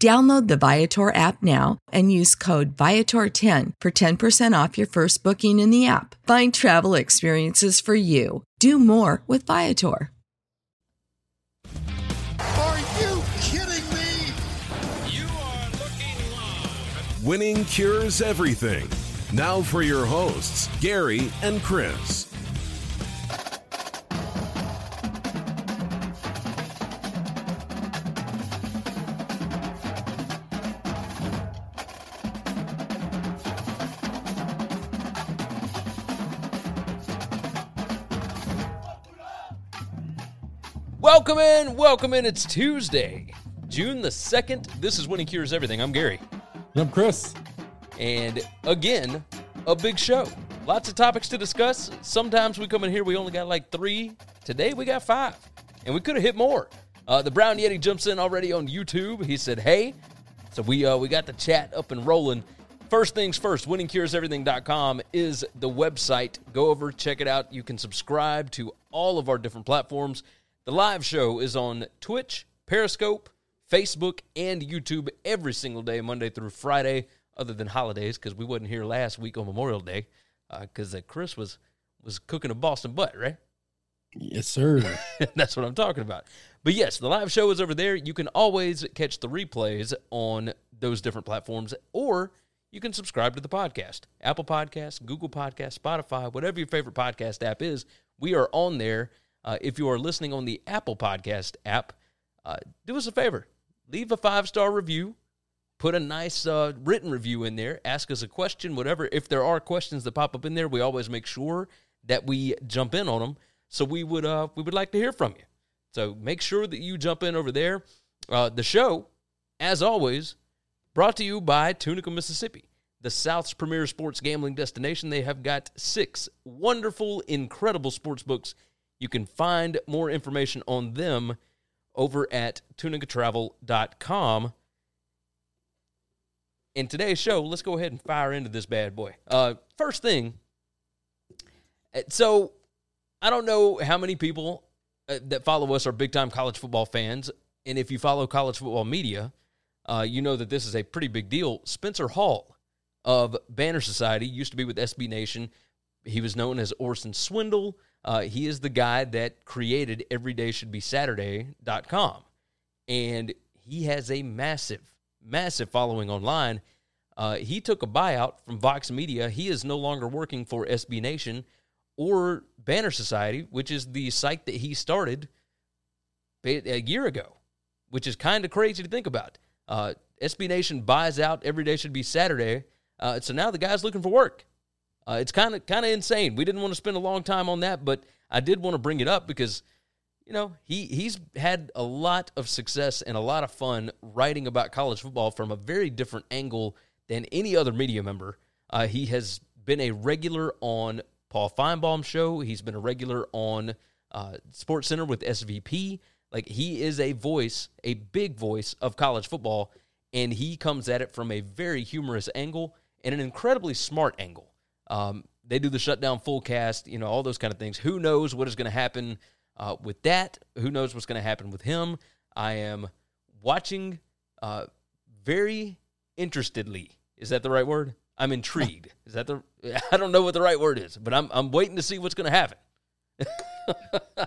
Download the Viator app now and use code Viator10 for 10% off your first booking in the app. Find travel experiences for you. Do more with Viator. Are you kidding me? You are looking live. Winning cures everything. Now for your hosts, Gary and Chris. Welcome in, welcome in. It's Tuesday, June the 2nd. This is Winning Cures Everything. I'm Gary. I'm Chris. And again, a big show. Lots of topics to discuss. Sometimes we come in here, we only got like three. Today we got five. And we could have hit more. Uh, the Brown Yeti jumps in already on YouTube. He said, hey. So we uh, we got the chat up and rolling. First things first, winningcureseverything.com is the website. Go over, check it out. You can subscribe to all of our different platforms. The live show is on Twitch, Periscope, Facebook, and YouTube every single day, Monday through Friday, other than holidays, because we wasn't here last week on Memorial Day, because uh, Chris was was cooking a Boston butt, right? Yes, sir. That's what I'm talking about. But yes, the live show is over there. You can always catch the replays on those different platforms, or you can subscribe to the podcast. Apple Podcasts, Google Podcasts, Spotify, whatever your favorite podcast app is, we are on there. Uh, if you are listening on the Apple Podcast app, uh, do us a favor. Leave a five star review. Put a nice uh, written review in there. Ask us a question, whatever. If there are questions that pop up in there, we always make sure that we jump in on them. So we would uh, we would like to hear from you. So make sure that you jump in over there. Uh, the show, as always, brought to you by Tunica, Mississippi, the South's premier sports gambling destination. They have got six wonderful, incredible sports books you can find more information on them over at tunicatravel.com. In today's show, let's go ahead and fire into this bad boy. Uh, first thing, uh, so I don't know how many people uh, that follow us are big time college football fans. And if you follow college football media, uh, you know that this is a pretty big deal. Spencer Hall of Banner Society used to be with SB Nation. He was known as Orson Swindle. Uh, he is the guy that created everydaysshouldbesaturday.com. And he has a massive, massive following online. Uh, he took a buyout from Vox Media. He is no longer working for SB Nation or Banner Society, which is the site that he started a year ago, which is kind of crazy to think about. Uh, SB Nation buys out Every Day Should Be Saturday. Uh, so now the guy's looking for work. Uh, it's kind of kind of insane. We didn't want to spend a long time on that, but I did want to bring it up because you know, he he's had a lot of success and a lot of fun writing about college football from a very different angle than any other media member. Uh, he has been a regular on Paul Finebaum's show. He's been a regular on uh, Sports Center with SVP. Like he is a voice, a big voice of college football, and he comes at it from a very humorous angle and an incredibly smart angle. Um, they do the Shutdown Fullcast, you know, all those kind of things. Who knows what is going to happen uh, with that? Who knows what's going to happen with him? I am watching uh, very interestedly. Is that the right word? I'm intrigued. Is that the? I don't know what the right word is, but I'm I'm waiting to see what's going to happen.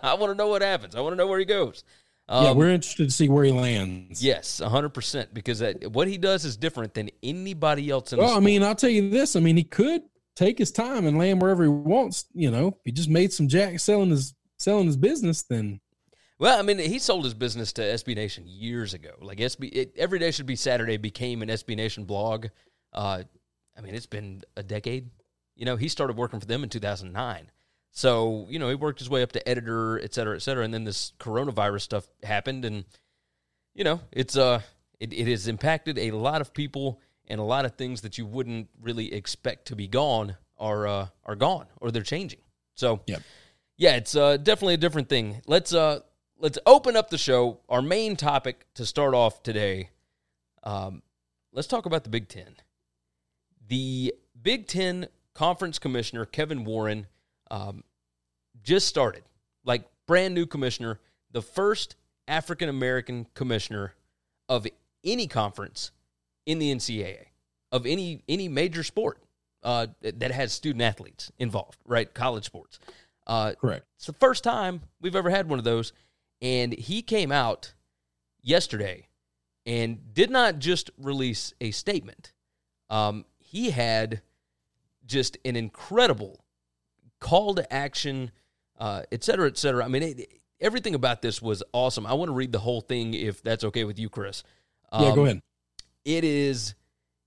I want to know what happens. I want to know where he goes. Um, yeah, we're interested to see where he lands. Yes, 100%, because that, what he does is different than anybody else in Well, I mean, I'll tell you this. I mean, he could take his time and land wherever he wants. You know, he just made some jack selling his selling his business, then. Well, I mean, he sold his business to SB Nation years ago. Like SB, it, every day should be Saturday became an SB Nation blog. Uh, I mean, it's been a decade. You know, he started working for them in 2009. So, you know, he worked his way up to editor, et cetera, et cetera. And then this coronavirus stuff happened. And, you know, it's, uh, it, it has impacted a lot of people and a lot of things that you wouldn't really expect to be gone are, uh, are gone or they're changing. So, yep. yeah, it's, uh, definitely a different thing. Let's, uh, let's open up the show. Our main topic to start off today. Um, let's talk about the Big Ten. The Big Ten Conference Commissioner, Kevin Warren, um, just started, like brand new commissioner, the first African American commissioner of any conference in the NCAA, of any any major sport uh, that has student athletes involved, right? College sports. Uh, Correct. It's the first time we've ever had one of those, and he came out yesterday and did not just release a statement. Um, he had just an incredible call to action, uh, et cetera, et cetera. I mean, it, everything about this was awesome. I want to read the whole thing if that's okay with you, Chris. Um, yeah, go um, ahead. It is,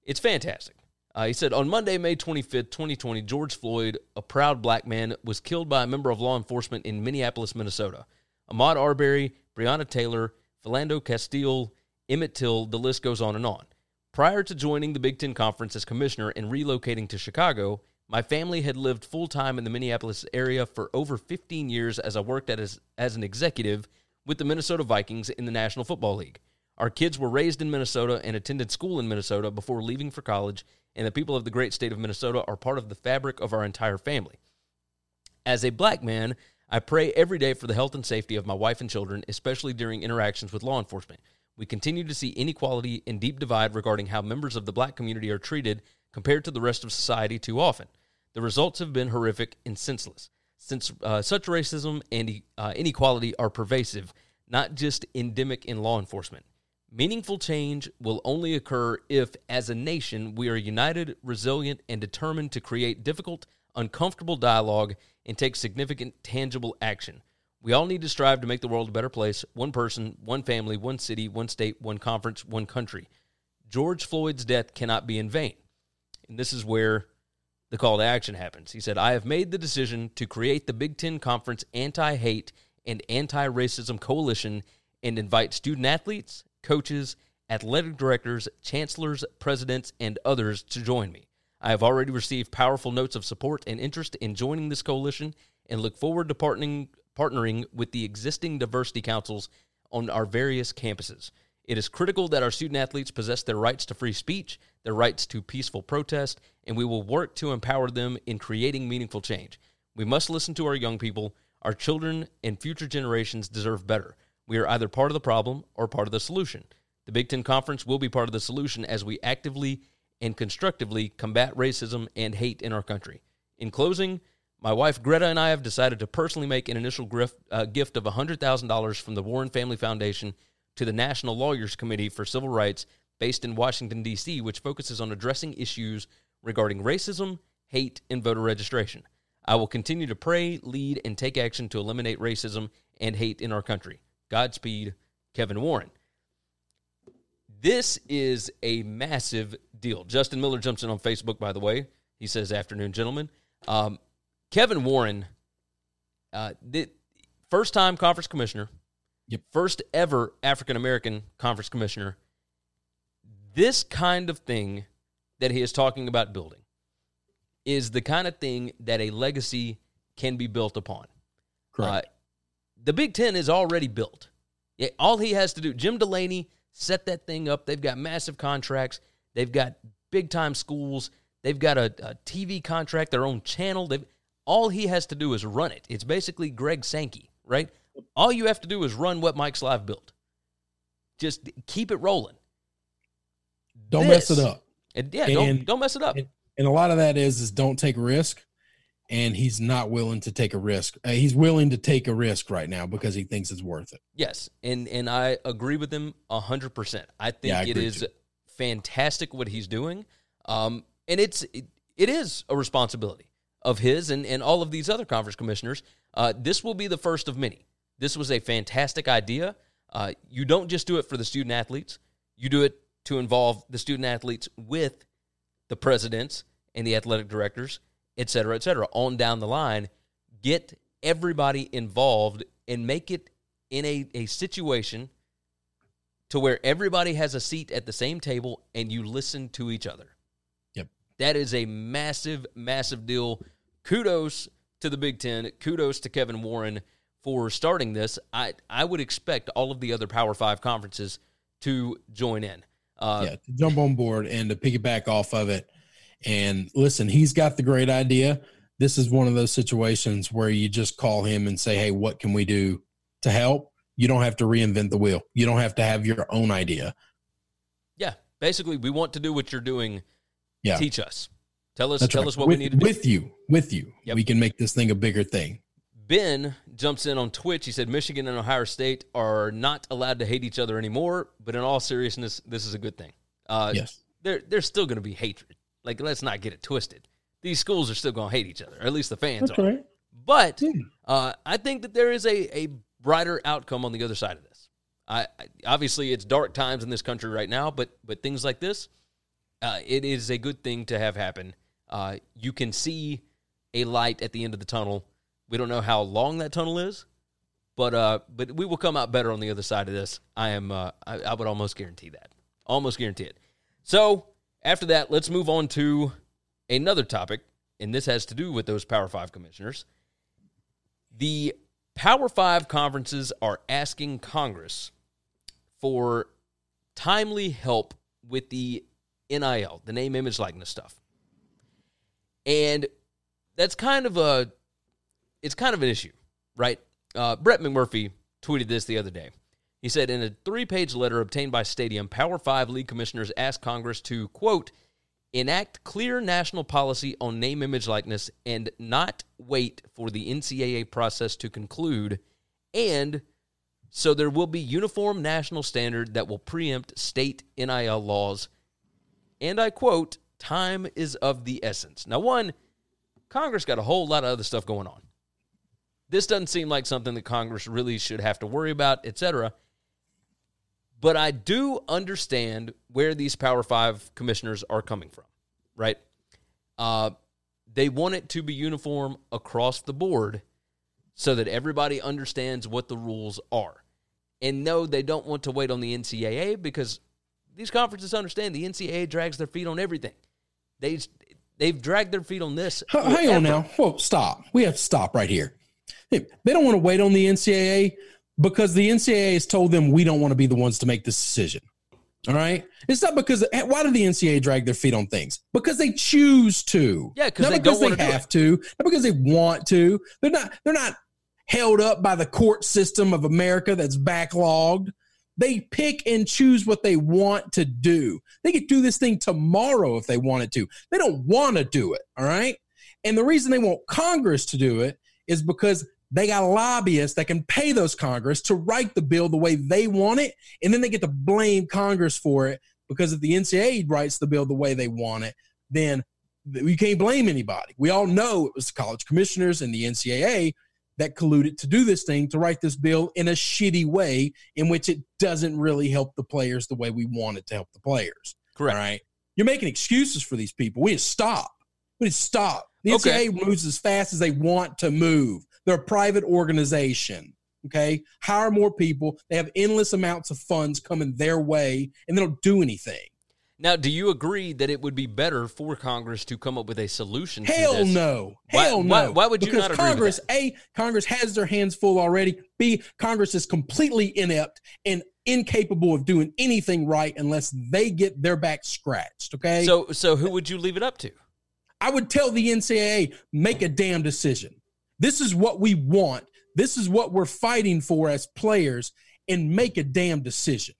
it's fantastic. Uh, he said on Monday, May 25th, 2020, George Floyd, a proud black man, was killed by a member of law enforcement in Minneapolis, Minnesota. Ahmaud Arbery, Breonna Taylor, Philando Castile, Emmett Till, the list goes on and on. Prior to joining the Big Ten Conference as commissioner and relocating to Chicago, my family had lived full time in the Minneapolis area for over 15 years as I worked as, as an executive with the Minnesota Vikings in the National Football League. Our kids were raised in Minnesota and attended school in Minnesota before leaving for college, and the people of the great state of Minnesota are part of the fabric of our entire family. As a black man, I pray every day for the health and safety of my wife and children, especially during interactions with law enforcement. We continue to see inequality and deep divide regarding how members of the black community are treated compared to the rest of society too often. The results have been horrific and senseless. Since uh, such racism and uh, inequality are pervasive, not just endemic in law enforcement. Meaningful change will only occur if, as a nation, we are united, resilient, and determined to create difficult, uncomfortable dialogue and take significant, tangible action. We all need to strive to make the world a better place one person, one family, one city, one state, one conference, one country. George Floyd's death cannot be in vain. And this is where the call to action happens. He said, I have made the decision to create the Big Ten Conference Anti Hate and Anti Racism Coalition and invite student athletes, coaches, athletic directors, chancellors, presidents, and others to join me. I have already received powerful notes of support and interest in joining this coalition and look forward to partnering, partnering with the existing diversity councils on our various campuses. It is critical that our student athletes possess their rights to free speech, their rights to peaceful protest, and we will work to empower them in creating meaningful change. We must listen to our young people. Our children and future generations deserve better. We are either part of the problem or part of the solution. The Big Ten Conference will be part of the solution as we actively and constructively combat racism and hate in our country. In closing, my wife Greta and I have decided to personally make an initial gift, uh, gift of $100,000 from the Warren Family Foundation to the National Lawyers Committee for Civil Rights based in Washington, D.C., which focuses on addressing issues regarding racism, hate, and voter registration. I will continue to pray, lead, and take action to eliminate racism and hate in our country. Godspeed, Kevin Warren. This is a massive deal. Justin Miller jumps in on Facebook, by the way. He says, Afternoon, gentlemen. Um, Kevin Warren, uh, th- first time conference commissioner. Yep. First ever African American conference commissioner. This kind of thing that he is talking about building is the kind of thing that a legacy can be built upon. Correct. Uh, the Big Ten is already built. All he has to do, Jim Delany set that thing up. They've got massive contracts. They've got big time schools. They've got a, a TV contract, their own channel. They've, all he has to do is run it. It's basically Greg Sankey, right? All you have to do is run what Mike Slive built. Just keep it rolling. don't this- mess it up. And yeah, don't, don't mess it up. and- And a lot of that is is don't take risk. And he's not willing to take a risk. Uh, he's willing to take a risk right now because he thinks it's worth it. Yes, and and I agree with him hundred percent. I think Yeah, I it is too. fantastic what he's doing, um, and it's it, it is a responsibility of his and and all of these other conference commissioners. Uh, this will be the first of many. This was a fantastic idea. Uh, you don't just do it for the student athletes; you do it to involve the student athletes with the presidents and the athletic directors, et cetera, et cetera, on down the line. Get everybody involved and make it in a, a situation to where everybody has a seat at the same table and you listen to each other. Yep. That is a massive, massive deal. Kudos to the Big Ten. Kudos to Kevin Warren for starting this. I, I would expect all of the other Power Five conferences to join in. Uh, yeah, to jump on board and to piggyback off of it. And listen, he's got the great idea. This is one of those situations where you just call him and say, "Hey, what can we do to help?" You don't have to reinvent the wheel. You don't have to have your own idea. yeah. Basically, we want to do what you're doing. Yeah. Teach us. Tell us. That's tell right. us what with, we need to do. with you. With you, Yep. we can make this thing a bigger thing. Ben jumps in on Twitch. He said Michigan and Ohio State are not allowed to hate each other anymore, but in all seriousness, this is a good thing. Uh, yes, there, there's still going to be hatred. Like, let's not get it twisted. These schools are still going to hate each other, or at least the fans that's are. right. But Yeah. uh, I think that there is a, a brighter outcome on the other side of this. I, I obviously it's dark times in this country right now, but but things like this, uh, it is a good thing to have happen. Uh, you can see a light at the end of the tunnel. We don't know how long that tunnel is, but uh, but we will come out better on the other side of this. I am uh, I, I would almost guarantee that. Almost guarantee it. So after that, let's move on to another topic, and this has to do with those Power Five commissioners. The Power Five conferences are asking Congress for timely help with the NIL, the name, image, likeness stuff. And that's kind of a it's kind of an issue, right? Uh, Brett McMurphy tweeted this the other day. He said in a three-page letter obtained by Stadium, Power Five league commissioners asked Congress to quote enact clear national policy on name, image, likeness, and not wait for the NCAA process to conclude, and so there will be uniform national standard that will preempt state NIL laws. And I quote, time is of the essence. Now, one, Congress got a whole lot of other stuff going on. This doesn't seem like something that Congress really should have to worry about, etc. But I do understand where these Power Five commissioners are coming from, right? Uh, they want it to be uniform across the board so that everybody understands what the rules are. And no, they don't want to wait on the NCAA because these conferences understand the NCAA drags their feet on everything. They they've dragged their feet on this. Hang forever. on now. Whoa, stop. We have to stop right here. They don't want to wait on the NCAA because the NCAA has told them we don't want to be the ones to make this decision. All right. It's not because eh, why do the NCAA drag their feet on things? Because they choose to. Yeah, 'cause Not they because don't they have to. Not because they want to. They're not. They're not held up by the court system of America that's backlogged. They pick and choose what they want to do. They could do this thing tomorrow if they wanted to. They don't want to do it. All right. And the reason they want Congress to do it is because they got lobbyists that can pay those Congress to write the bill the way they want it. And then they get to blame Congress for it because if the NCAA writes the bill the way they want it, then we can't blame anybody. We all know it was the college commissioners and the NCAA that colluded to do this thing to write this bill in a shitty way in which it doesn't really help the players the way we want it to help the players. Correct. All right. You're making excuses for these people. We need to stop. We need to stop. The Okay. NCAA moves as fast as they want to move. They're a private organization. Okay. Hire more people. They have endless amounts of funds coming their way and they don't do anything. Now, do you agree that it would be better for Congress to come up with a solution? Hell to this? no. Why- Hell why- no. why would you because not Congress, A, Congress has their hands full already. B, Congress is completely inept and incapable of doing anything right unless they get their back scratched. Okay. So, so who would you leave it up to? I would tell the NCAA, make a damn decision. This is what we want. This is what we're fighting for as players, and make a damn decision.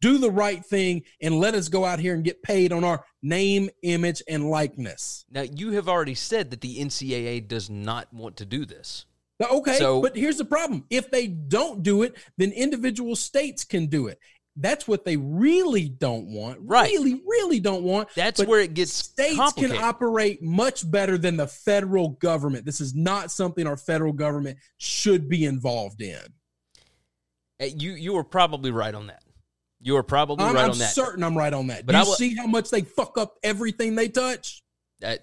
Do the right thing and let us go out here and get paid on our name, image, and likeness. Now, you have already said that the NCAA does not want to do this. Okay, So- but here's the problem. If they don't do it, then individual states can do it. That's what they really don't want. Right. Really, really don't want. That's But where it gets states can operate much better than the federal government. This is not something our federal government should be involved in. Uh, You you were probably right on that. You were probably I'm, right I'm on that. certain I'm right on that. But Do I you will- see how much they fuck up everything they touch? Uh,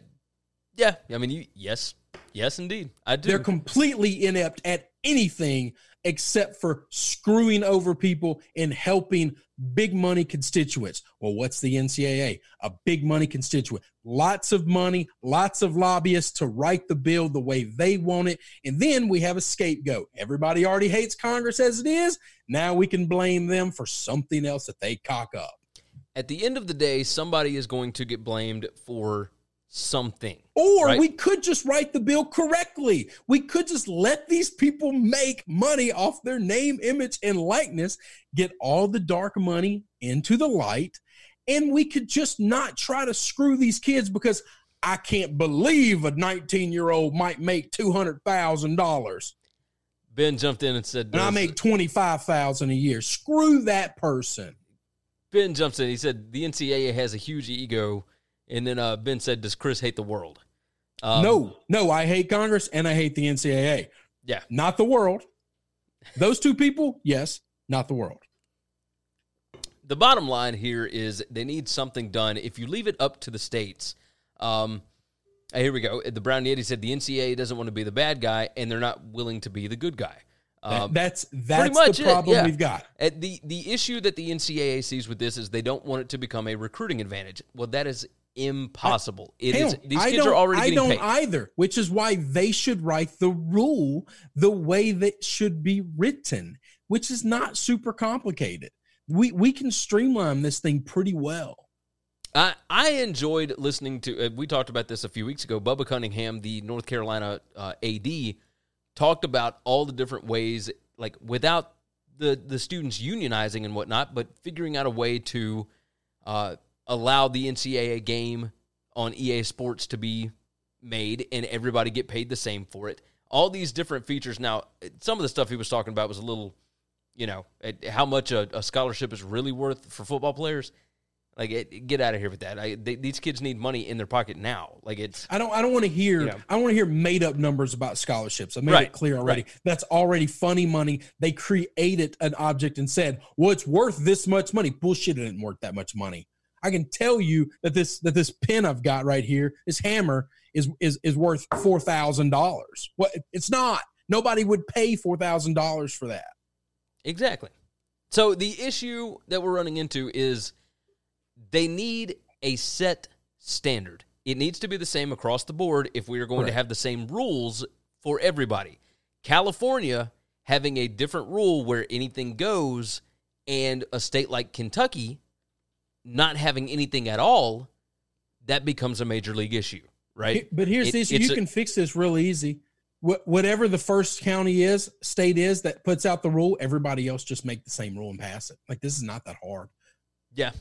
yeah, I mean, you yes, yes, indeed, I do. They're completely inept at anything except for screwing over people and helping big money constituents. Well, what's the NCAA? A big money constituent. Lots of money, lots of lobbyists to write the bill the way they want it. And then we have a scapegoat. Everybody already hates Congress as it is. Now we can blame them for something else that they cock up. At the end of the day, somebody is going to get blamed for something. Or Right. we could just write the bill correctly. We could just let these people make money off their name, image, and likeness, get all the dark money into the light, and we could just not try to screw these kids because I can't believe a 19 year old might make $200,000 Ben jumped in and said, and I make 25,000 a year. Screw that person. Ben jumps in. He said the NCAA has a huge ego, and then uh, Ben said, "Does Chris hate the world?" Um, no, no, I hate Congress and I hate the NCAA. Yeah, Not the world. Those two people, yes, not the world. the bottom line here is they need something done. If you leave it up to the states, um, uh, here we go. The Brown Yeti said the NCAA doesn't want to be the bad guy, and they're not willing to be the good guy. That- Um, that's that's much the it, problem yeah. we've got. Uh, the the issue that the NCAA sees with this is they don't want it to become a recruiting advantage. Well, that is impossible. It is. These kids are already I don't paid. either, which is why they should write the rule the way that should be written, which is not super complicated. We we can streamline this thing pretty well. I, I enjoyed listening to. Uh, we talked about this a few weeks ago. Bubba Cunningham, the North Carolina uh, AD, talked about all the different ways, like without the the students unionizing and whatnot, but figuring out a way to uh, allow the NCAA game on EA Sports to be made and everybody get paid the same for it. All these different features. Now, some of the stuff he was talking about was a little, you know, at how much a, a scholarship is really worth for football players. Like, it, get out of here with that. I, they, these kids need money in their pocket now. Like, it's I don't I don't want to hear You know. I don't want to hear made up numbers about scholarships. I made Right, it clear already. right. That's already funny money. They created an object and said, "Well, it's worth this much money." Bullshit, it didn't worth that much money. I can tell you that this that this pin I've got right here, this hammer is is is worth four thousand dollars. What it's not. Nobody would pay four thousand dollars for that. Exactly. So the issue that we're running into is they need a set standard. It needs to be the same across the board if we are going to have the same rules for everybody. California having a different rule where anything goes, and a state like Kentucky not having anything at all, that becomes a major league issue, right? But here's It- the issue: you a- can fix this real easy. Wh- Whatever the first county is, state is that puts out the rule, everybody else just make the same rule and pass it. Like this is not that hard. Yeah.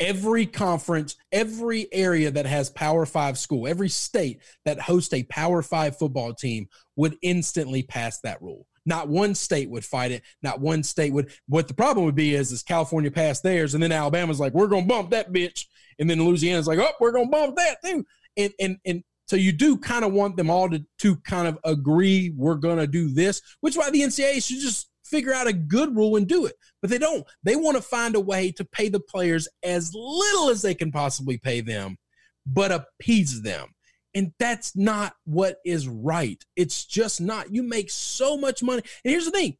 Every conference, every area that has Power Five school, every state that hosts a Power Five football team would instantly pass that rule. Not one state would fight it. Not one state would. What the problem would be is, is California passed theirs, and then Alabama's like, "We're gonna bump that bitch," and then Louisiana's like, "Oh, we're gonna bump that too." And and and so you do kind of want them all to to kind of agree we're gonna do this, which why the NCAA should just figure out a good rule and do it. But they don't. They want to find a way to pay the players as little as they can possibly pay them, but appease them. And that's not what is right. It's just not. You make so much money. And here's the thing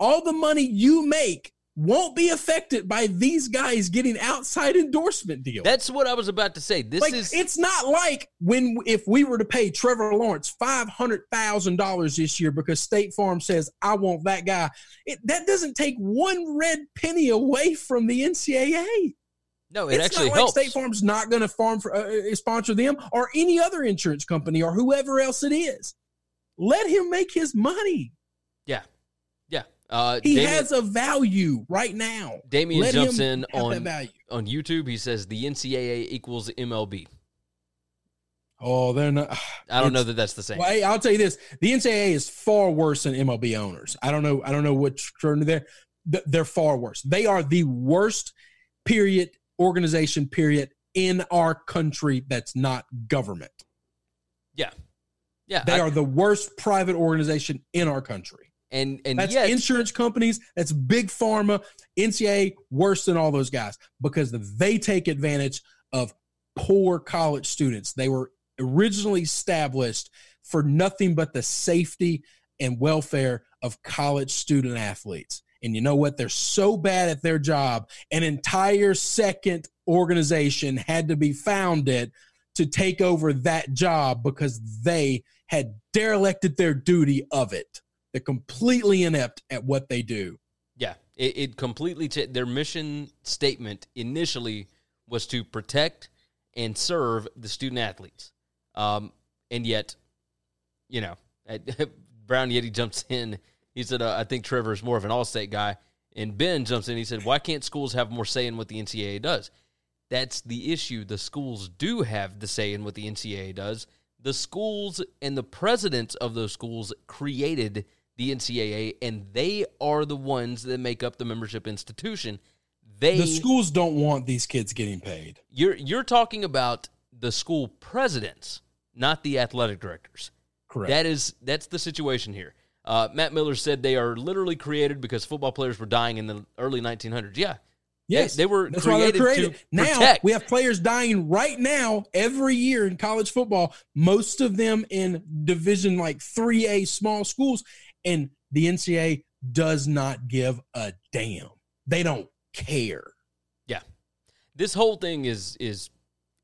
all the money you make won't be affected by these guys getting outside endorsement deals. That's what I was about to say. This like, is it's not like when if we were to pay Trevor Lawrence five hundred thousand dollars this year because State Farm says I want that guy. It, that doesn't take one red penny away from the NCAA. No, it it's actually not helps. like State Farm's not going to farm for, uh, uh, sponsor them or any other insurance company or whoever else it is. Let him make his money. yeah, yeah. Uh, He has a value right now. Damien Let jumps in on on YouTube. He says the NCAA equals MLB. Oh, they're not. I don't know that that's the same. Well, hey, I'll tell you this: the NCAA is far worse than MLB owners. I don't know. I don't know which term they're. They're far worse. They are the worst period organization period in our country that's not government. Yeah, yeah. They I- are the worst private organization in our country. and and That's yet, insurance companies. That's big pharma. NCA, worse than all those guys because they take advantage of poor college students. They were originally established for nothing but the safety and welfare of college student athletes. And you know what? They're so bad at their job. An entire second organization had to be founded to take over that job because they had derelicted their duty of it. They're completely inept at what they do. yeah, it, it completely cha- their mission statement initially was to protect and serve the student athletes, um, and yet, you know, Brown Yeti jumps in. He said, uh, "I think Trevor is more of an all-state guy." And Ben jumps in. He said, "Why can't schools have more say in what the NCAA does?" That's the issue. The schools do have the say in what the NCAA does. The schools and the presidents of those schools created the NCAA, and they are the ones that make up the membership institution. They The schools don't want these kids getting paid. you're you're talking about the school presidents, not the athletic directors. Correct. That is that's the situation here. Uh, Matt Miller said they are literally created because football players were dying in the early 1900s. Yeah, yes, they were That's why they're created to now protect. we have players dying right now every year in college football. Most of them in division like three A small schools, and the NCAA does not give a damn. They don't care. Yeah, this whole thing is is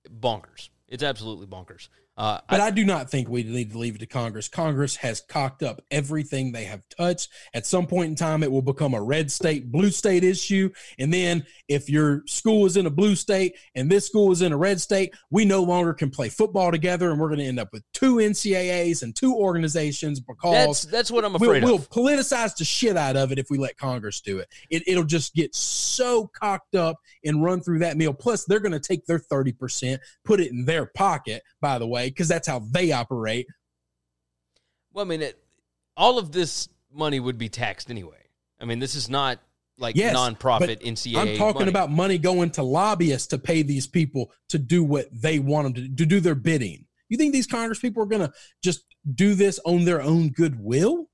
bonkers. It's absolutely bonkers. Uh, But I, do not think we need to leave it to Congress. Congress has cocked up everything they have touched. At some point in time, it will become a red state, blue state issue. And then if your school is in a blue state and this school is in a red state, we no longer can play football together. And we're going to end up with two NCAAs and two organizations that's because that's what I'm we'll, afraid we'll politicize the shit out of it if we let Congress do it. it. It'll just get so cocked up and run through that meal. Plus, they're going to take their 30%, put it in their pocket, by the way, because that's how they operate. Well, I mean, it, all of this money would be taxed anyway. I mean, this is not like Yes, nonprofit NCAA. I'm talking money. about money going to lobbyists to pay these people to do what they want them to do, to do their bidding. You think these Congress people are going to just do this on their own goodwill?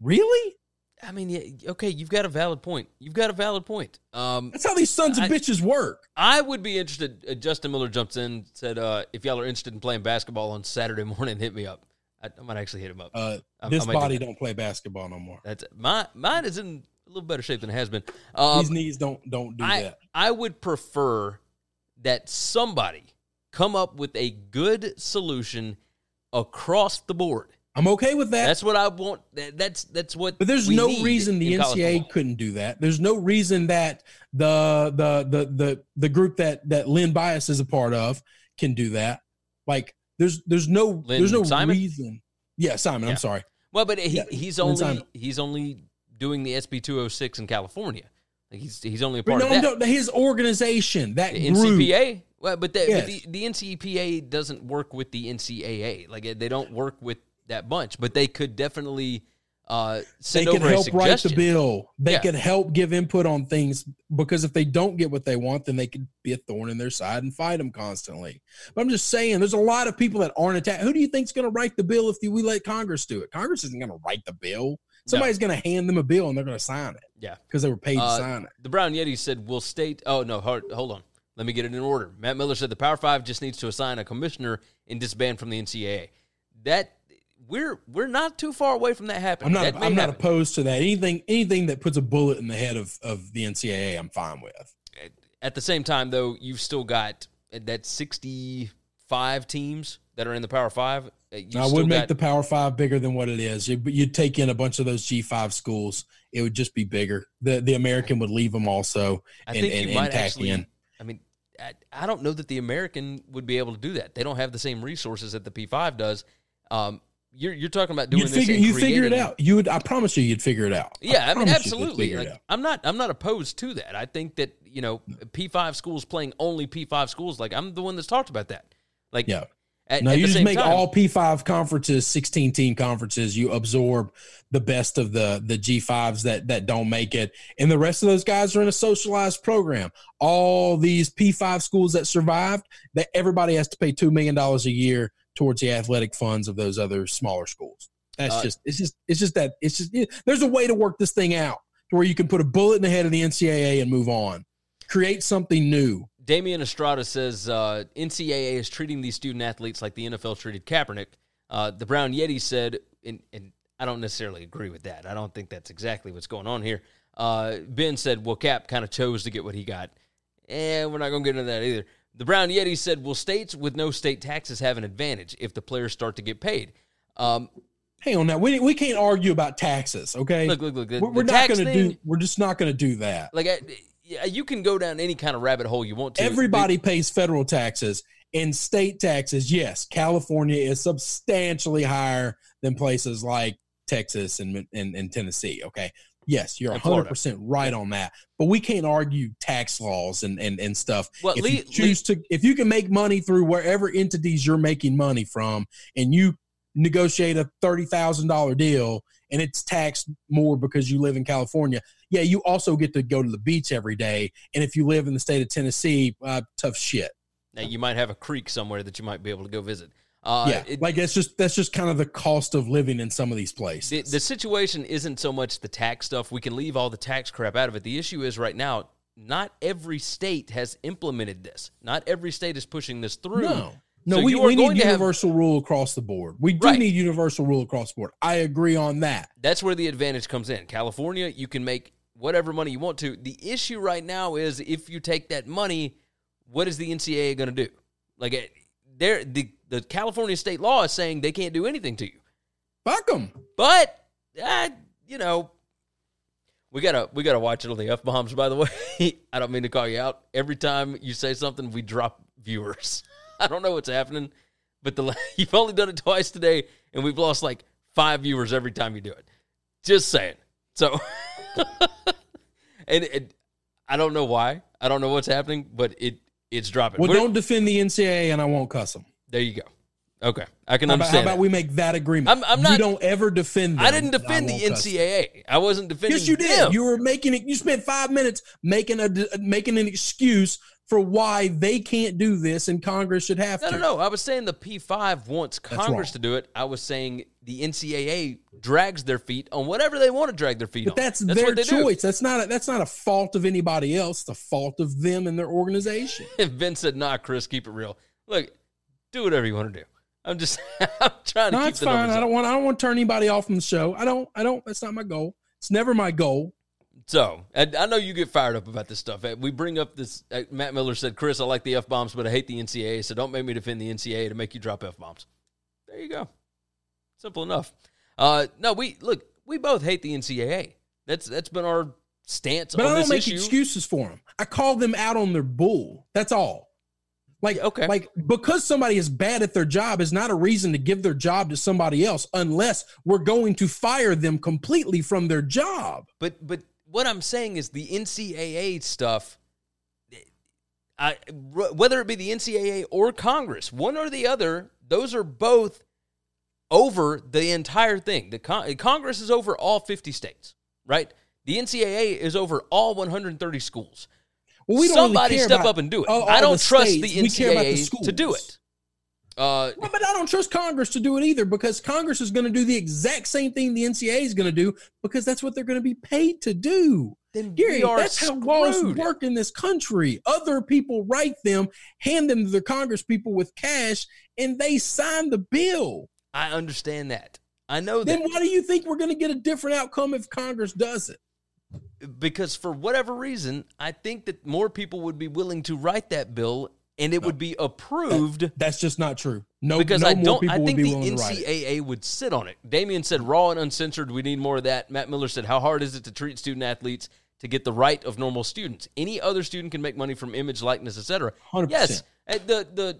Really? I mean, yeah, okay, you've got a valid point. You've got a valid point. Um, That's how these sons of I- bitches work. I would be interested. Uh, Justin Miller jumps in, said, uh, "If y'all are interested in playing basketball on Saturday morning, hit me up. I, I might actually hit him up. Uh, this I do body don't play basketball no more. That's my mine is in a little better shape than it has been. Um, These knees don't don't do I that. I would prefer that somebody come up with a good solution across the board. I'm okay with that. That's what I want. That's that's what. But there's no reason the NCAA couldn't do that. There's no reason that the the the the the group that that Lynn Bias is a part of can do that. Like there's there's no Lynn there's no Simon? reason. Yeah, Simon. Yeah. I'm sorry. Well, but he, Yeah, he's only he's only doing the SB two hundred six in California. Like he's he's only a part no, of that. I'm his organization, that The group. NCPA. Well, but, the, Yes. but the, the NCPA doesn't work with the NCAA. Like they don't work with that bunch, but they could definitely uh, They send over a help write the bill. They Yeah. could help give input on things because if they don't get what they want, then they could be a thorn in their side and fight them constantly. But I'm just saying, there's a lot of people that aren't attacked. Who do you think's going to write the bill if we let Congress do it? Congress isn't going to write the bill. Somebody's going to hand them a bill and they're going to sign it Yeah. because they were paid Uh, to sign it. The Brown Yeti said, "Will state." Oh no, hold, hold on. Let me get it in order. Matt Miller said the Power Five just needs to assign a commissioner and disband from the NCAA. That we're we're not too far away from that happening. I'm not. That I'm not happen. opposed to that. Anything. Anything that puts a bullet in the head of of the NCAA, I'm fine with. At the same time, though, you've still got that 65 teams that are in the Power Five. Uh, I would make got- the Power Five bigger than what it is. You'd take in a bunch of those G5 schools. It would just be bigger. The the American would leave them also I and, and, and actually. in. I mean, I, I don't know that the American would be able to do that. They don't have the same resources that the P5 does. Um, you're you're talking about doing this. figure. You figure it out. You would. I promise you, you'd figure it out. Yeah, I, mean, you you'd absolutely. Like. I'm not I'm not opposed to that. I think that you know P5 schools playing only P5 schools. Like I'm the one that's talked about that. Like Yeah. At, No, at you just make time, all P5 conferences 16 team conferences. You absorb the best of the the G5s that that don't make it, and the rest of those guys are in a socialized program. All these P5 schools that survived, that everybody has to pay two million dollars a year towards the athletic funds of those other smaller schools. That's Uh, just it's just it's just that it's just it- there's a way to work this thing out to where you can put a bullet in the head of the NCAA and move on, create something new. Damian Estrada says uh, NCAA is treating these student athletes like the NFL treated Kaepernick. Uh, the Brown Yeti said, and, and I don't necessarily agree with that. I don't think that's exactly what's going on here. Uh, ben said, well, Cap kind of chose to get what he got. And we're not going to get into that either. The Brown Yeti said, will states with no state taxes have an advantage if the players start to get paid? Um, Hang on now, we we can't argue about taxes, okay? look, look, look. The, we're, we're not going to do. We're just not going to do that. like, I, you can go down any kind of rabbit hole you want to. Everybody pays federal taxes and state taxes. Yes, California is substantially higher than places like Texas and and, and Tennessee. Okay. Yes, you're 100 percent right on that. But we can't argue tax laws and and, and stuff. Well, if le- you choose to, if you can make money through wherever entities you're making money from, and you negotiate a thirty thousand dollar deal and it's taxed more because you live in California, yeah, you also get to go to the beach every day. And if you live in the state of Tennessee, uh, tough shit. Now, you might have a creek somewhere that you might be able to go visit. Uh, yeah, it- like that's just that's just kind of the cost of living in some of these places. the, the situation isn't so much the tax stuff. We can leave all the tax crap out of it. The issue is right now, not every state has implemented this. Not every state is pushing this through. no, no, So we, we need to have- universal rule across the board. We do Right. need universal rule across the board. I agree on that. That's where the advantage comes in. California, you can make whatever money you want to. The issue right now is if you take that money, what is the NCAA going to do? Like, eh, there, the the California state law is saying they can't do anything to you. Fuck them. But uh, you know, we gotta we gotta watch it on the f bombs. By the way, I don't mean to call you out. Every time you say something, we drop viewers. I don't know what's happening, but the you've only done it twice today, and we've lost like five viewers every time you do it. Just saying. So, and it, I don't know why. I don't know what's happening, but it it's dropping. Well, We're- don't defend the NCAA, and I won't cuss them. There you go. Okay, I can How about, how understand. about we make that agreement? I'm- I'm You don't ever defend them. I didn't defend the won't cuss. NCAA. I wasn't defending. Yes, you did. them. You were making it. You spent five minutes making a making an excuse for why they can't do this, and Congress should have No, to. no, no. I was saying the P5 wants Congress to do it. I was saying the NCAA drags their feet on whatever they want to drag their feet But on. that's, their what they do. choice. That's not a, that's not a fault of anybody else. It's a fault of them and their organization. Vince said, "Nah, Chris, keep it real. Look, do whatever you want to do. I'm just, I'm trying to No, keep fine. I don't want I don't want to turn anybody off from the show. I don't. I don't. That's not my goal. It's never my goal. So, and I know you get fired up about this stuff. We bring up this. Uh, Matt Miller said, "Chris, I like the f bombs, but I hate the NCAA. So don't make me defend the NCAA to make you drop f bombs." There you go. Simple enough. Uh, no, we look. We both hate the NCAA. That's that's been our stance But I don't make issue. excuses for them. I call them out on their bull. That's all. Like Okay. like because somebody is bad at their job is not a reason to give their job to somebody else unless we're going to fire them completely from their job. But but what I'm saying is the NCAA stuff. I whether it be the NCAA or Congress, one or the other, those are both over the entire thing. The con- Congress is over all 50 states, right? The NCAA is over all 130 schools. Well, we don't Somebody care step about up and do it. all- I don't the trust states. the We care about the NCAA to do it. Uh, Well, But I don't trust Congress to do it either because Congress is going to do the exact same thing the NCAA is going to do because that's what they're going to be paid to do. then Gary, that's how laws work in this country. Other people write them, hand them to the Congress people with cash, and they sign the bill. I understand that. I know Then that why do you think we're going to get a different outcome if Congress does it? Because for whatever reason, I think that more people would be willing to write that bill and it would be approved. That's just not true. No, because no I don't. I think the willing to write it. NCAA would sit on it. Damien said, "Raw and uncensored. We need more of that." Matt Miller said, "How hard is it to treat student athletes to get the right of normal students? Any other student can make money from image, likeness, etc." Yes, Uh, the the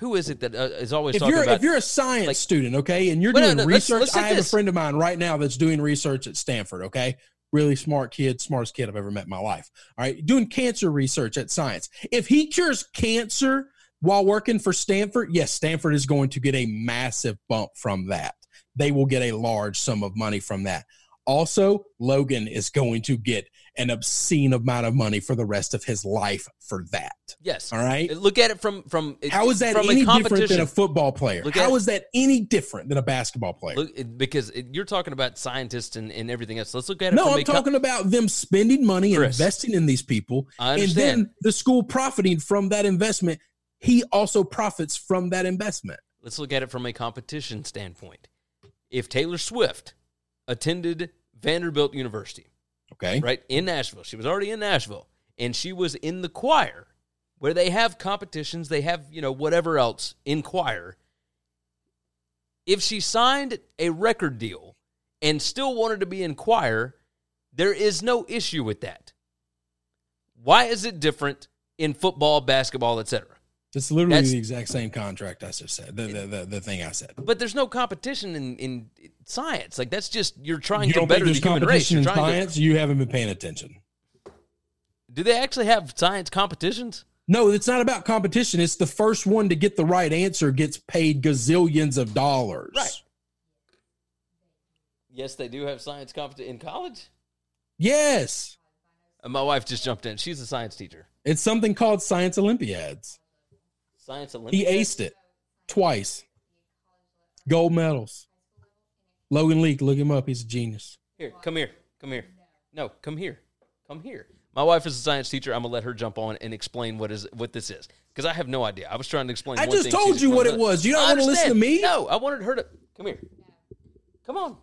who is it that uh, is always If talking you're about? if you're a science like- student, okay, and you're Well, no, doing no, let's- research, let's I have this. a friend of mine right now that's doing research at Stanford. Okay, really smart kid, smartest kid I've ever met in my life. All right, doing cancer research at science. If he cures cancer while working for Stanford, yes, Stanford is going to get a massive bump from that. They will get a large sum of money from that. Also, Logan is going to get an obscene amount of money for the rest of his life for that. yes, All right. Look at it from from How is that from any different than a football player? Look How at- that any different than a basketball player? Look, because it, you're talking about scientists and, and everything else. Let's look at it. no, I'm talking about them spending money Chris, investing in these people, and then the school profiting from that investment. He also profits from that investment. Let's look at it from a competition standpoint. If Taylor Swift attended Vanderbilt University, Okay, right in Nashville, she was already in Nashville, and she was in the choir where they have competitions, they have, you know, whatever else in choir. If she signed a record deal and still wanted to be in choir, there is no issue with that. Why is it different in football, basketball, etc.? It's literally That's- the exact same contract I just said. The the, the, the thing I said. But there's no competition in, in science. Like that's just you're trying You to better the human race. competition You're in science? You haven't been paying attention. Do they actually have science competitions? No, it's not about competition. It's the first one to get the right answer gets paid gazillions of dollars. Right. Yes, they do have science competition in college. Yes. Uh, my wife just jumped in. She's a science teacher. It's something called Science Olympiads. Science He aced it twice. Gold medals. Logan Leak, look him up. He's a genius. Here, come here, come here. No, come here, come here. My wife is a science teacher. I'm gonna let her jump on and explain what is what this is because I have no idea. I was trying to explain. I one just told you what it was. You don't wanna listen to me? No, I wanted her to come here. Come on.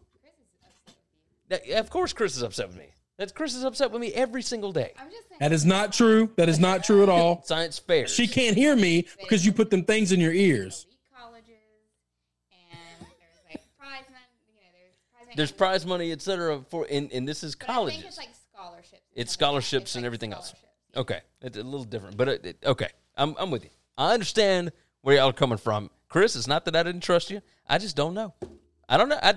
Of course, Chris is upset with me. That's Chris is upset with me every single day. I'm just saying. That is not true. That is not true at all. Science fairs. She can't hear me because you put them things in your ears. elite colleges, and there's like prize money. You know, there's prize money. There's prize money, et cetera, for and, and this is But I colleges. think it's like scholarships. It's It's scholarships and like everything else. scholarships. Okay, it's a little different, but it, it- okay, I'm I'm with you. I understand where y'all are coming from, Chris. It's not that I didn't trust you. I just don't know. I don't know. I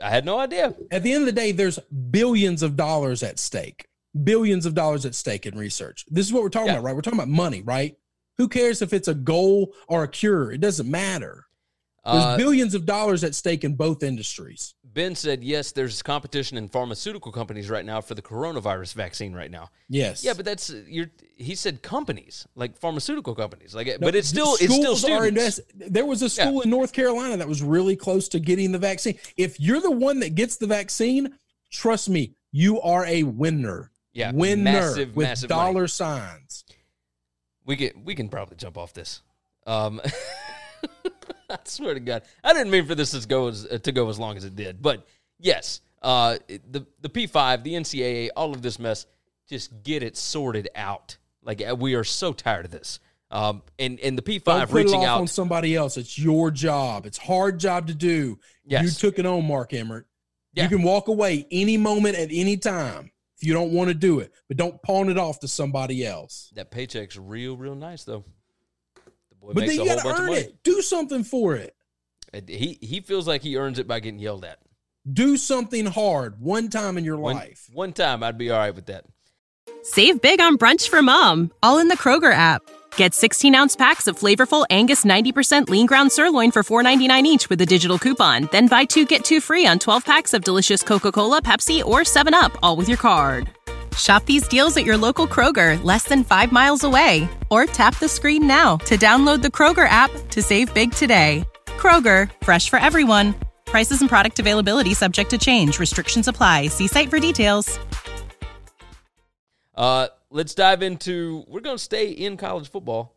I had no idea. At the end of the day, there's billions of dollars at stake. Billions of dollars at stake in research. This is what we're talking Yeah. about, right? We're talking about money, right? Who cares if it's a goal or a cure? It doesn't matter. There's Uh, billions of dollars at stake in both industries. Ben said yes. There's competition in pharmaceutical companies right now for the coronavirus vaccine right now. Yes. Yeah, but that's you're. He said companies like pharmaceutical companies, like, No, but it's still it's still are students. invest- There was a school in North Carolina that was really close to getting the vaccine. If you're the one that gets the vaccine, trust me, you are a winner. Yeah, winner massive, with massive money. dollar signs. We get we can probably jump off this. Um, I swear to God, I didn't mean for this to go as to go as long as it did, but yes, uh, the the P five, the NCAA, all of this mess, just get it sorted out. Like uh, we are so tired of this. Um, and and the P five reaching off out. on somebody else. It's your job. It's a hard job to do. Yes. You took it on, Mark Emmert. Yeah. You can walk away any moment at any time if you don't want to do it, but don't pawn it off to somebody else. that paycheck's real, real nice though. The boy But makes then a you whole got to bunch earn it. Do something for it. He he feels like he earns it by getting yelled at. Do something hard one time in your One, life. one time, I'd be all right with that. Save big on brunch for mom, all in the Kroger app. Get 16 ounce packs of flavorful Angus 90% lean ground sirloin for $4.99 each with a digital coupon. Then buy two get two free on 12 packs of delicious Coca Cola, Pepsi, or 7UP, all with your card. Shop these deals at your local Kroger, less than five miles away. Or tap the screen now to download the Kroger app to save big today. Kroger, fresh for everyone. Prices and product availability subject to change. Restrictions apply. See site for details. Uh, let's dive into. We're going to stay in college football,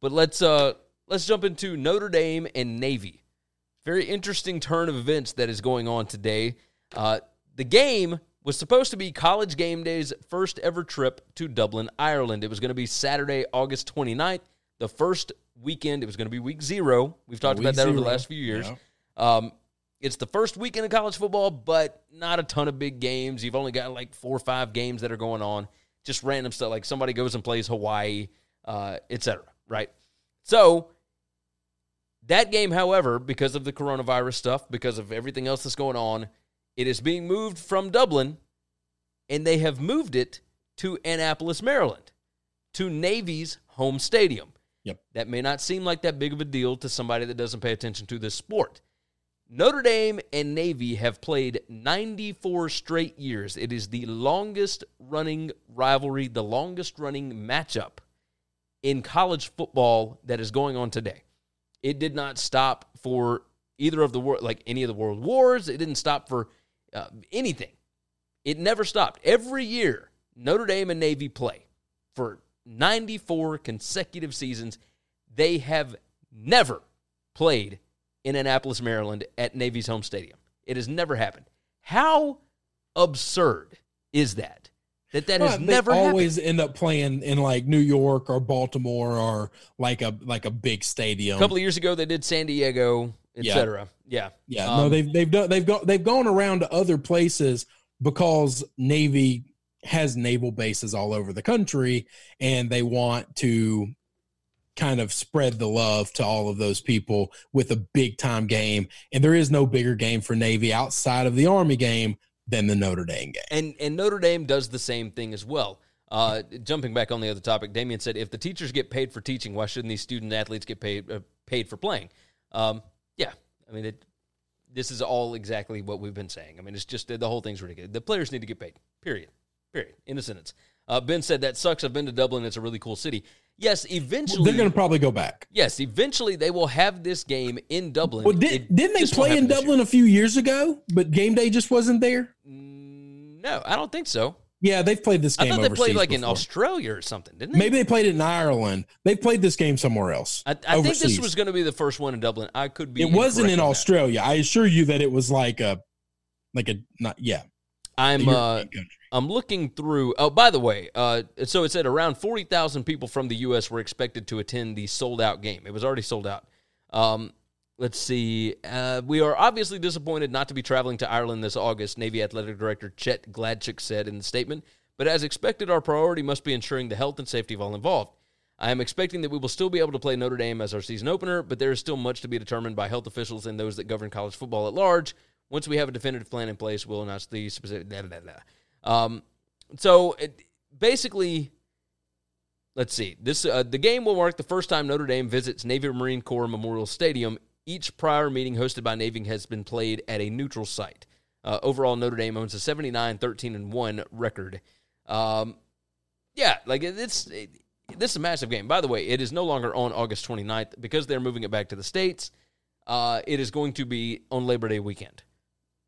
but let's uh let's jump into Notre Dame and Navy. Very interesting turn of events that is going on today. Uh, the game was supposed to be College Game Day's first ever trip to Dublin, Ireland. It was going to be Saturday, August 29th, the first weekend. It was going to be week zero. We've talked Week about that over the last few years. Yeah. Um, it's the first weekend of college football, but not a ton of big games. You've only got like four or five games that are going on. Just random stuff like somebody goes and plays Hawaii, uh, etc. Right? So that game, however, because of the coronavirus stuff, because of everything else that's going on, it is being moved from Dublin, and they have moved it to Annapolis, Maryland, to Navy's home stadium. Yep. That may not seem like that big of a deal to somebody that doesn't pay attention to this sport. Notre Dame and Navy have played 94 straight years. It is the longest running rivalry, the longest running matchup in college football that is going on today. It did not stop for either of the world, like any of the world wars. It didn't stop for uh, anything. It never stopped. Every year, Notre Dame and Navy play for 94 consecutive seasons. They have never played in Annapolis, Maryland at Navy's home stadium. It has never happened. How absurd is that? That that has Well, never always happened. end up playing in like New York or Baltimore or like a like a big stadium. A couple of years ago, they did San Diego. Etc. Yeah, yeah, Um, no, they've they've done they've gone they've gone around to other places because Navy has naval bases all over the country, and they want to kind of spread the love to all of those people with a big time game. And there is no bigger game for Navy outside of the Army game than the Notre Dame game. and and Notre Dame does the same thing as well. Uh, jumping back on the other topic, Damien said, if the teachers get paid for teaching, why shouldn't these student athletes get paid uh, paid for playing? Um, yeah, I mean, it, this is all exactly what we've been saying. I mean, it's just the whole thing's ridiculous. The players need to get paid. Period. Period. In a sentence. Uh, ben said that sucks. I've been to Dublin. It's a really cool city. Yes, eventually They're going to probably go back. Yes, eventually they will have this game in Dublin. Well, did, didn't they play in this year. Dublin a few years ago? But game day just wasn't there. No, I don't think so. Yeah, they've played this game. I thought they played like in. Australia or something, didn't they? Maybe they played it in Ireland. They played this game somewhere else. I, I think this was going to be the first one in Dublin. I could be. It wasn't in on that. Australia. I assure you that it was like a, like a not yeah. I'm uh, I'm looking through. Oh, by the way, uh, so it said around forty thousand people from the U.S. were expected to attend the sold out game. It was already sold out. Um, let's see. Uh, we are obviously disappointed not to be traveling to Ireland this August. Navy Athletic Director Chet Gladchuk said in the statement. But as expected, our priority must be ensuring the health and safety of all involved. I am expecting that we will still be able to play Notre Dame as our season opener, but there is still much to be determined by health officials and those that govern college football at large. Once we have a definitive plan in place, we'll announce the specific. Blah, blah, blah. Um, so it, basically, let's see. This uh, the game will mark the first time Notre Dame visits Navy Marine Corps Memorial Stadium. Each prior meeting hosted by Navy has been played at a neutral site. Uh, overall, Notre Dame owns a 79 13 and 1 record. Um, yeah, like it's it, this is a massive game. By the way, it is no longer on August 29th because they're moving it back to the states. Uh, it is going to be on Labor Day weekend.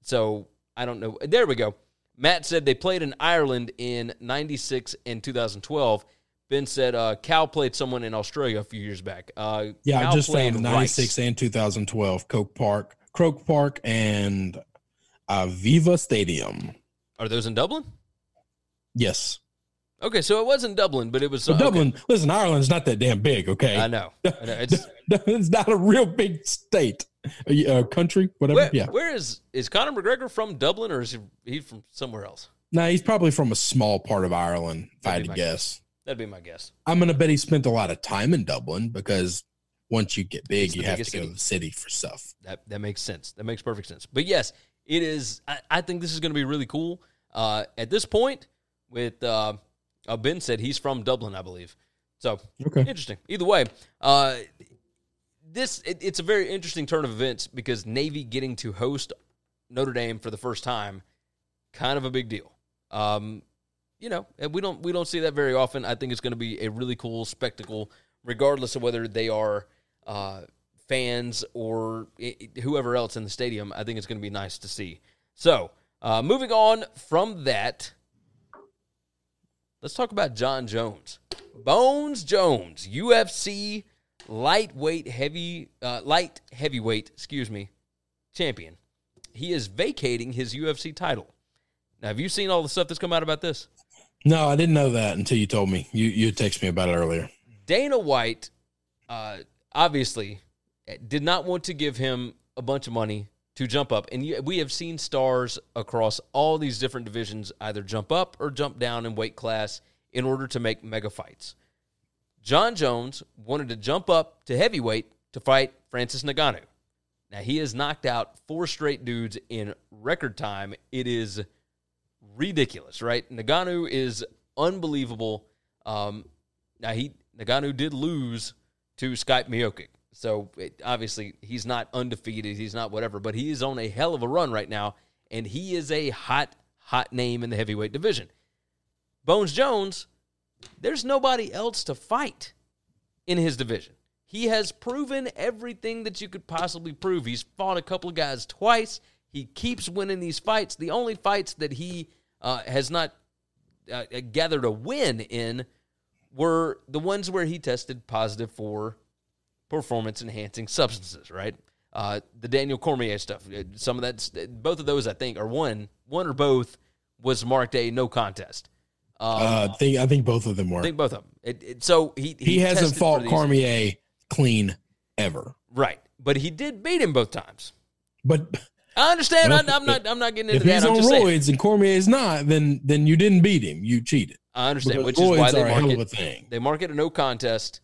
So I don't know. There we go. Matt said they played in Ireland in '96 and 2012. Ben said uh, Cal played someone in Australia a few years back. Uh, Yeah, Cal I just played found 96 and 2012 Coke Park, Croke Park, and Aviva Stadium. Are those in Dublin? Yes, Okay, so it was in Dublin, but it was uh, okay. Dublin. Listen, Ireland's not that damn big. Okay, I know. I know. It's, it's not a real big state, a uh, country, whatever. where, yeah, where is is Conor McGregor from? Dublin, or is he, he from somewhere else? no, he's probably from a small part of Ireland. If I had to my guess, That'd be my guess. I'm gonna bet he spent a lot of time in Dublin because once you get big, you have to biggest go to the city for stuff. That that makes sense. That makes perfect sense. But yes, it is. I, I think this is going to be really cool. Uh, at this point, with uh, uh, Ben said he's from Dublin, I believe. So Okay. interesting. Either way, uh, this it, it's a very interesting turn of events because Navy getting to host Notre Dame for the first time, kind of a big deal. Um, you know, and we don't we don't see that very often. I think it's going to be a really cool spectacle, regardless of whether they are uh, fans or i- i- whoever else in the stadium. I think it's going to be nice to see. So, uh, moving on from that, let's talk about Jon Jones, Bones Jones, UFC lightweight heavy uh, light heavyweight, excuse me, champion. He is vacating his UFC title. Now, have you seen all the stuff that's come out about this? No, I didn't know that until you told me. You you texted me about it earlier. Dana White, uh, obviously, did not want to give him a bunch of money to jump up. And you, we have seen stars across all these different divisions either jump up or jump down in weight class in order to make mega fights. Jon Jones wanted to jump up to heavyweight to fight Francis Ngannou. Now, he has knocked out four straight dudes in record time. It is ridiculous, right? Ngannou is unbelievable. Um, now he Ngannou did lose to Stipe Miocic, so it, obviously he's not undefeated. He's not whatever, but he is on a hell of a run right now, and he is a hot, hot name in the heavyweight division. Bones Jones, there's nobody else to fight in his division. He has proven everything that you could possibly prove. He's fought a couple of guys twice. He keeps winning these fights. The only fights that he uh, has not uh, gathered a win in were the ones where he tested positive for performance enhancing substances, right? Uh, the Daniel Cormier stuff. Uh, Some of that, both of those, I think, or one, one or both, was marked a no contest. Um, uh, I think I think both of them were. I think both of them. It, it, so he he, hasn't fought Cormier clean ever. right? But he did beat him both times. But I understand. Well, I, I'm not. I'm not getting if into that. he's I'm on saying. roids and Cormier is not, then then you didn't beat him. You cheated. I understand, Because which is why they are a hell market of a thing. they market a no contest,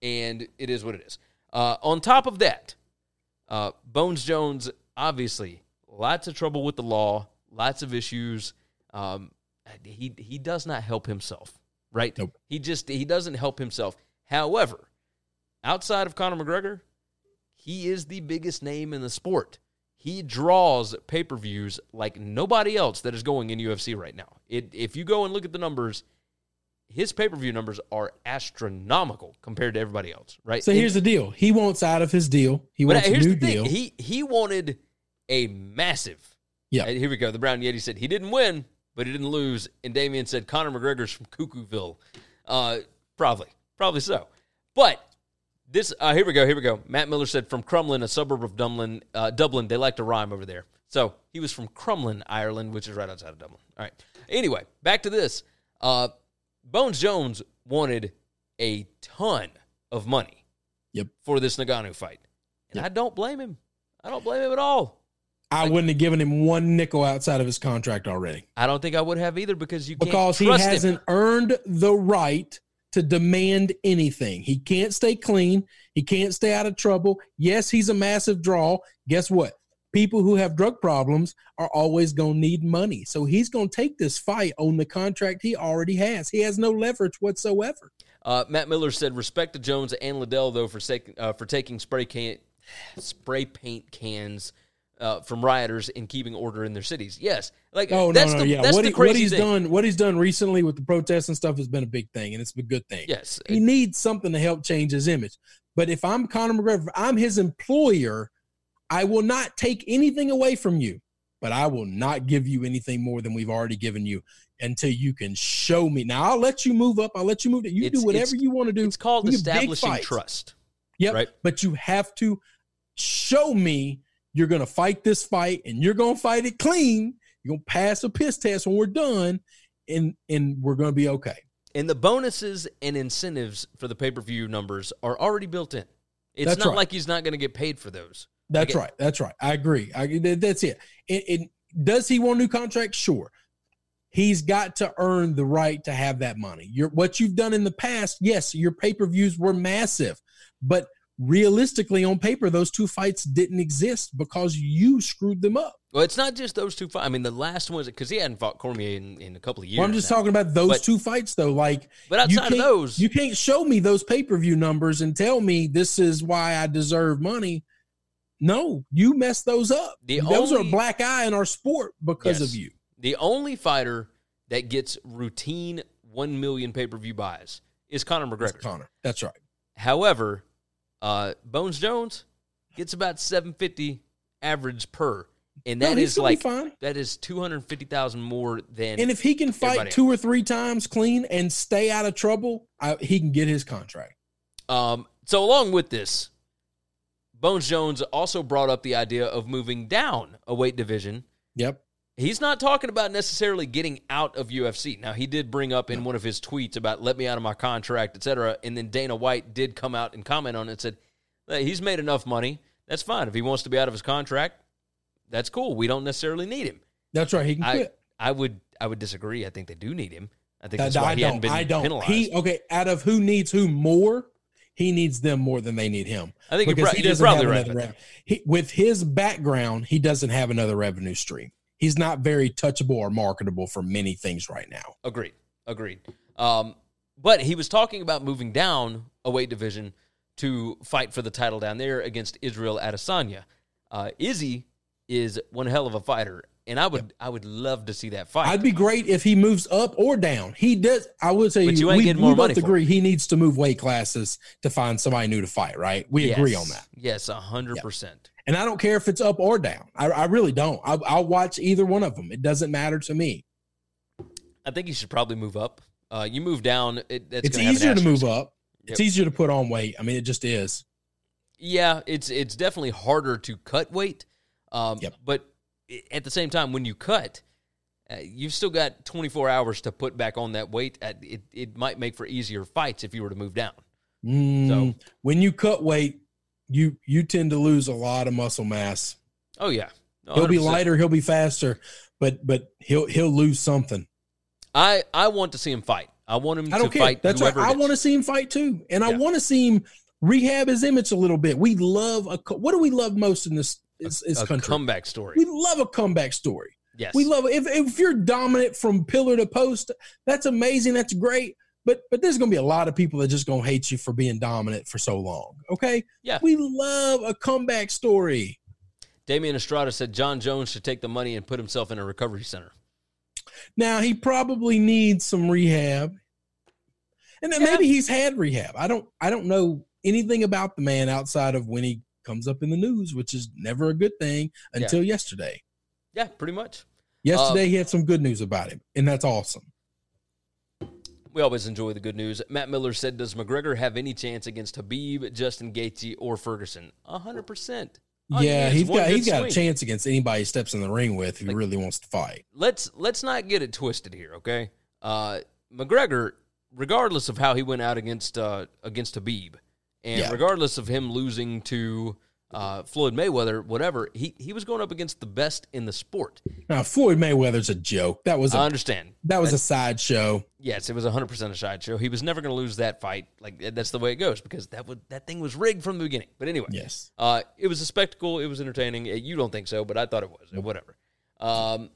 and it is what it is. Uh, on top of that, uh, Bones Jones obviously lots of trouble with the law, lots of issues. Um, he he does not help himself, right? Nope. He just he doesn't help himself. However, outside of Conor McGregor, he is the biggest name in the sport. He draws pay per views like nobody else that is going in UFC right now. It, if you go and look at the numbers, his pay per view numbers are astronomical compared to everybody else, right? So here's the deal. He wants out of his deal. He wants a new the thing. deal. He he wanted a massive. Yeah. Uh, here we go. The Brown Yeti said he didn't win, but he didn't lose. And Damien said Conor McGregor's from Cuckooville. Uh, probably, probably so. But this uh, here we go. Here we go. Matt Miller said from Crumlin, a suburb of Dublin. Uh, Dublin. They like to rhyme over there. So he was from Crumlin, Ireland, which is right outside of Dublin. All right. Anyway, back to this. Uh, Bones Jones wanted a ton of money Yep. for this Ngannou fight. And I don't blame him. I don't blame him at all. I wouldn't have given him one nickel outside of his contract already I don't think I would have either because you can't because he hasn't earned the right to demand anything. He can't stay clean. He can't stay out of trouble. Yes, he's a massive draw. Guess what? People who have drug problems are always going to need money. So he's going to take this fight on the contract he already has. He has no leverage whatsoever. Uh, Matt Miller said, "Respect to Jones and Liddell though for sake, uh, for taking spray can spray paint cans uh, from rioters and keeping order in their cities." Yes, like Oh that's no, no, the yeah. that's what, he, what he's thing. done, what he's done recently with the protests and stuff has been a big thing, and it's a good thing. Yes, he needs something to help change his image. But if I'm Conor McGregor, if I'm his employer, I will not take anything away from you, but I will not give you anything more than we've already given you until you can show me. Now I'll let you move up. I'll let you move. You It's- do whatever you want to do. It's called We have big establishing trust. Yep. right? But you have to show me you're going to fight this fight and you're going to fight it clean. You're going to pass a piss test when we're done, and and we're going to be okay. And the bonuses and incentives for the pay per view numbers are already built in. It's That's not right. like he's not going to get paid for those. That's right. That's right. I agree. I, that- that's it. And, and does he want a new contract? Sure. He's got to earn the right to have that money. Your what you've done in the past, yes, your pay per views were massive, but realistically, on paper, those two fights didn't exist because you screwed them up. Well, it's not just those two fights. I mean, the last ones because he hadn't fought Cormier in, in a couple of years. Well, I'm just now. talking about those But- two fights, though. Like, But you outside of those, you can't show me those pay per view numbers and tell me this is why I deserve money. No, you messed those up. The those are a black eye in our sport because Yes. of you. The only fighter that gets routine 1 million pay per view buys is Conor McGregor. Conor. That's right. However, uh, Bones Jones gets about 750 average per. And No, that he's is like that is 250,000 more than And if he can fight two or three times clean and stay out of trouble, I, he can get his contract. Um, so along with this, Bones Jones also brought up the idea of moving down a weight division. Yep. He's not talking about necessarily getting out of UFC. Now he did bring up in one of his tweets about let me out of my contract, etc. And then Dana White did come out and comment on it and said "Hey, he's made enough money. That's fine. If he wants to be out of his contract, that's cool. We don't necessarily need him. That's right. He can I quit. I would I would disagree. I think they do need him. I think I, that's why I he don't. been I don't. penalized. He okay. Out of who needs who more, he needs them more than they need him. I think you're, Because pro- he you're doesn't probably have right. another he, with his background, he doesn't have another revenue stream. He's not very touchable or marketable for many things right now. Agreed. Agreed. Um, but he was talking about moving down a weight division to fight for the title down there against Israel Adesanya. Uh, Izzy is one hell of a fighter, and I would I would love to see that fight. I'd be great if he moves up or down. He does. I would say But you ain't we, getting we more both money for agree he needs to move weight classes to find somebody new to fight. Right? We agree on that. Yes, hundred percent. And I don't care if it's up or down. I, I really don't. I, I'll watch either one of them. It doesn't matter to me. I think he should probably move up. Uh, you move down, it, that's it's gonna have an easier to move up. It's easier to put on weight. I mean, it just is. Yeah, it's it's definitely harder to cut weight. Um, Yep. But at the same time, when you cut, uh, you've still got 24 hours to put back on that weight. Uh, It, it might make for easier fights if you were to move down. Mm, So- when you cut weight, you you tend to lose a lot of muscle mass. Oh yeah, He'll be lighter, he'll be faster, but but he'll he'll lose something. I I want to see him fight. I want him I don't to care. fight. That's right. I want to see him fight too, and I want to see him rehab his image a little bit. We love a what do we love most in this this, this a country? comeback story. we love a comeback story. yes, We love it. If, if you're dominant from pillar to post, that's amazing. That's great. But but there's gonna be a lot of people that just gonna hate you for being dominant for so long. Okay. Yeah. We love a comeback story. Damian Estrada said Jon Jones should take the money and put himself in a recovery center. Now he probably needs some rehab. And then Yeah. maybe he's had rehab. I don't I don't know anything about the man outside of when he comes up in the news, which is never a good thing until yesterday. Yeah, pretty much. Yesterday uh, he had some good news about him, and that's awesome. We always enjoy the good news. Matt Miller said, "Does McGregor have any chance against Khabib, Justin Gaethje, or Ferguson?" A hundred percent. All yeah, need is he's got he's got a chance against anybody he steps in the ring with who he really wants to fight. Let's let's not get it twisted here, okay? Uh, McGregor, regardless of how he went out against uh, against Khabib, and Yeah. regardless of him losing to uh, Floyd Mayweather, whatever, he he was going up against the best in the sport. Now Floyd Mayweather's a joke. That was I a understand. that was a sideshow. Yes, it was 100% a sideshow. He was never going to lose that fight. Like that's the way it goes because that would that thing was rigged from the beginning. But anyway, Yes. uh, it was a spectacle. It was entertaining. Uh, You don't think so, but I thought it was. Whatever. Um,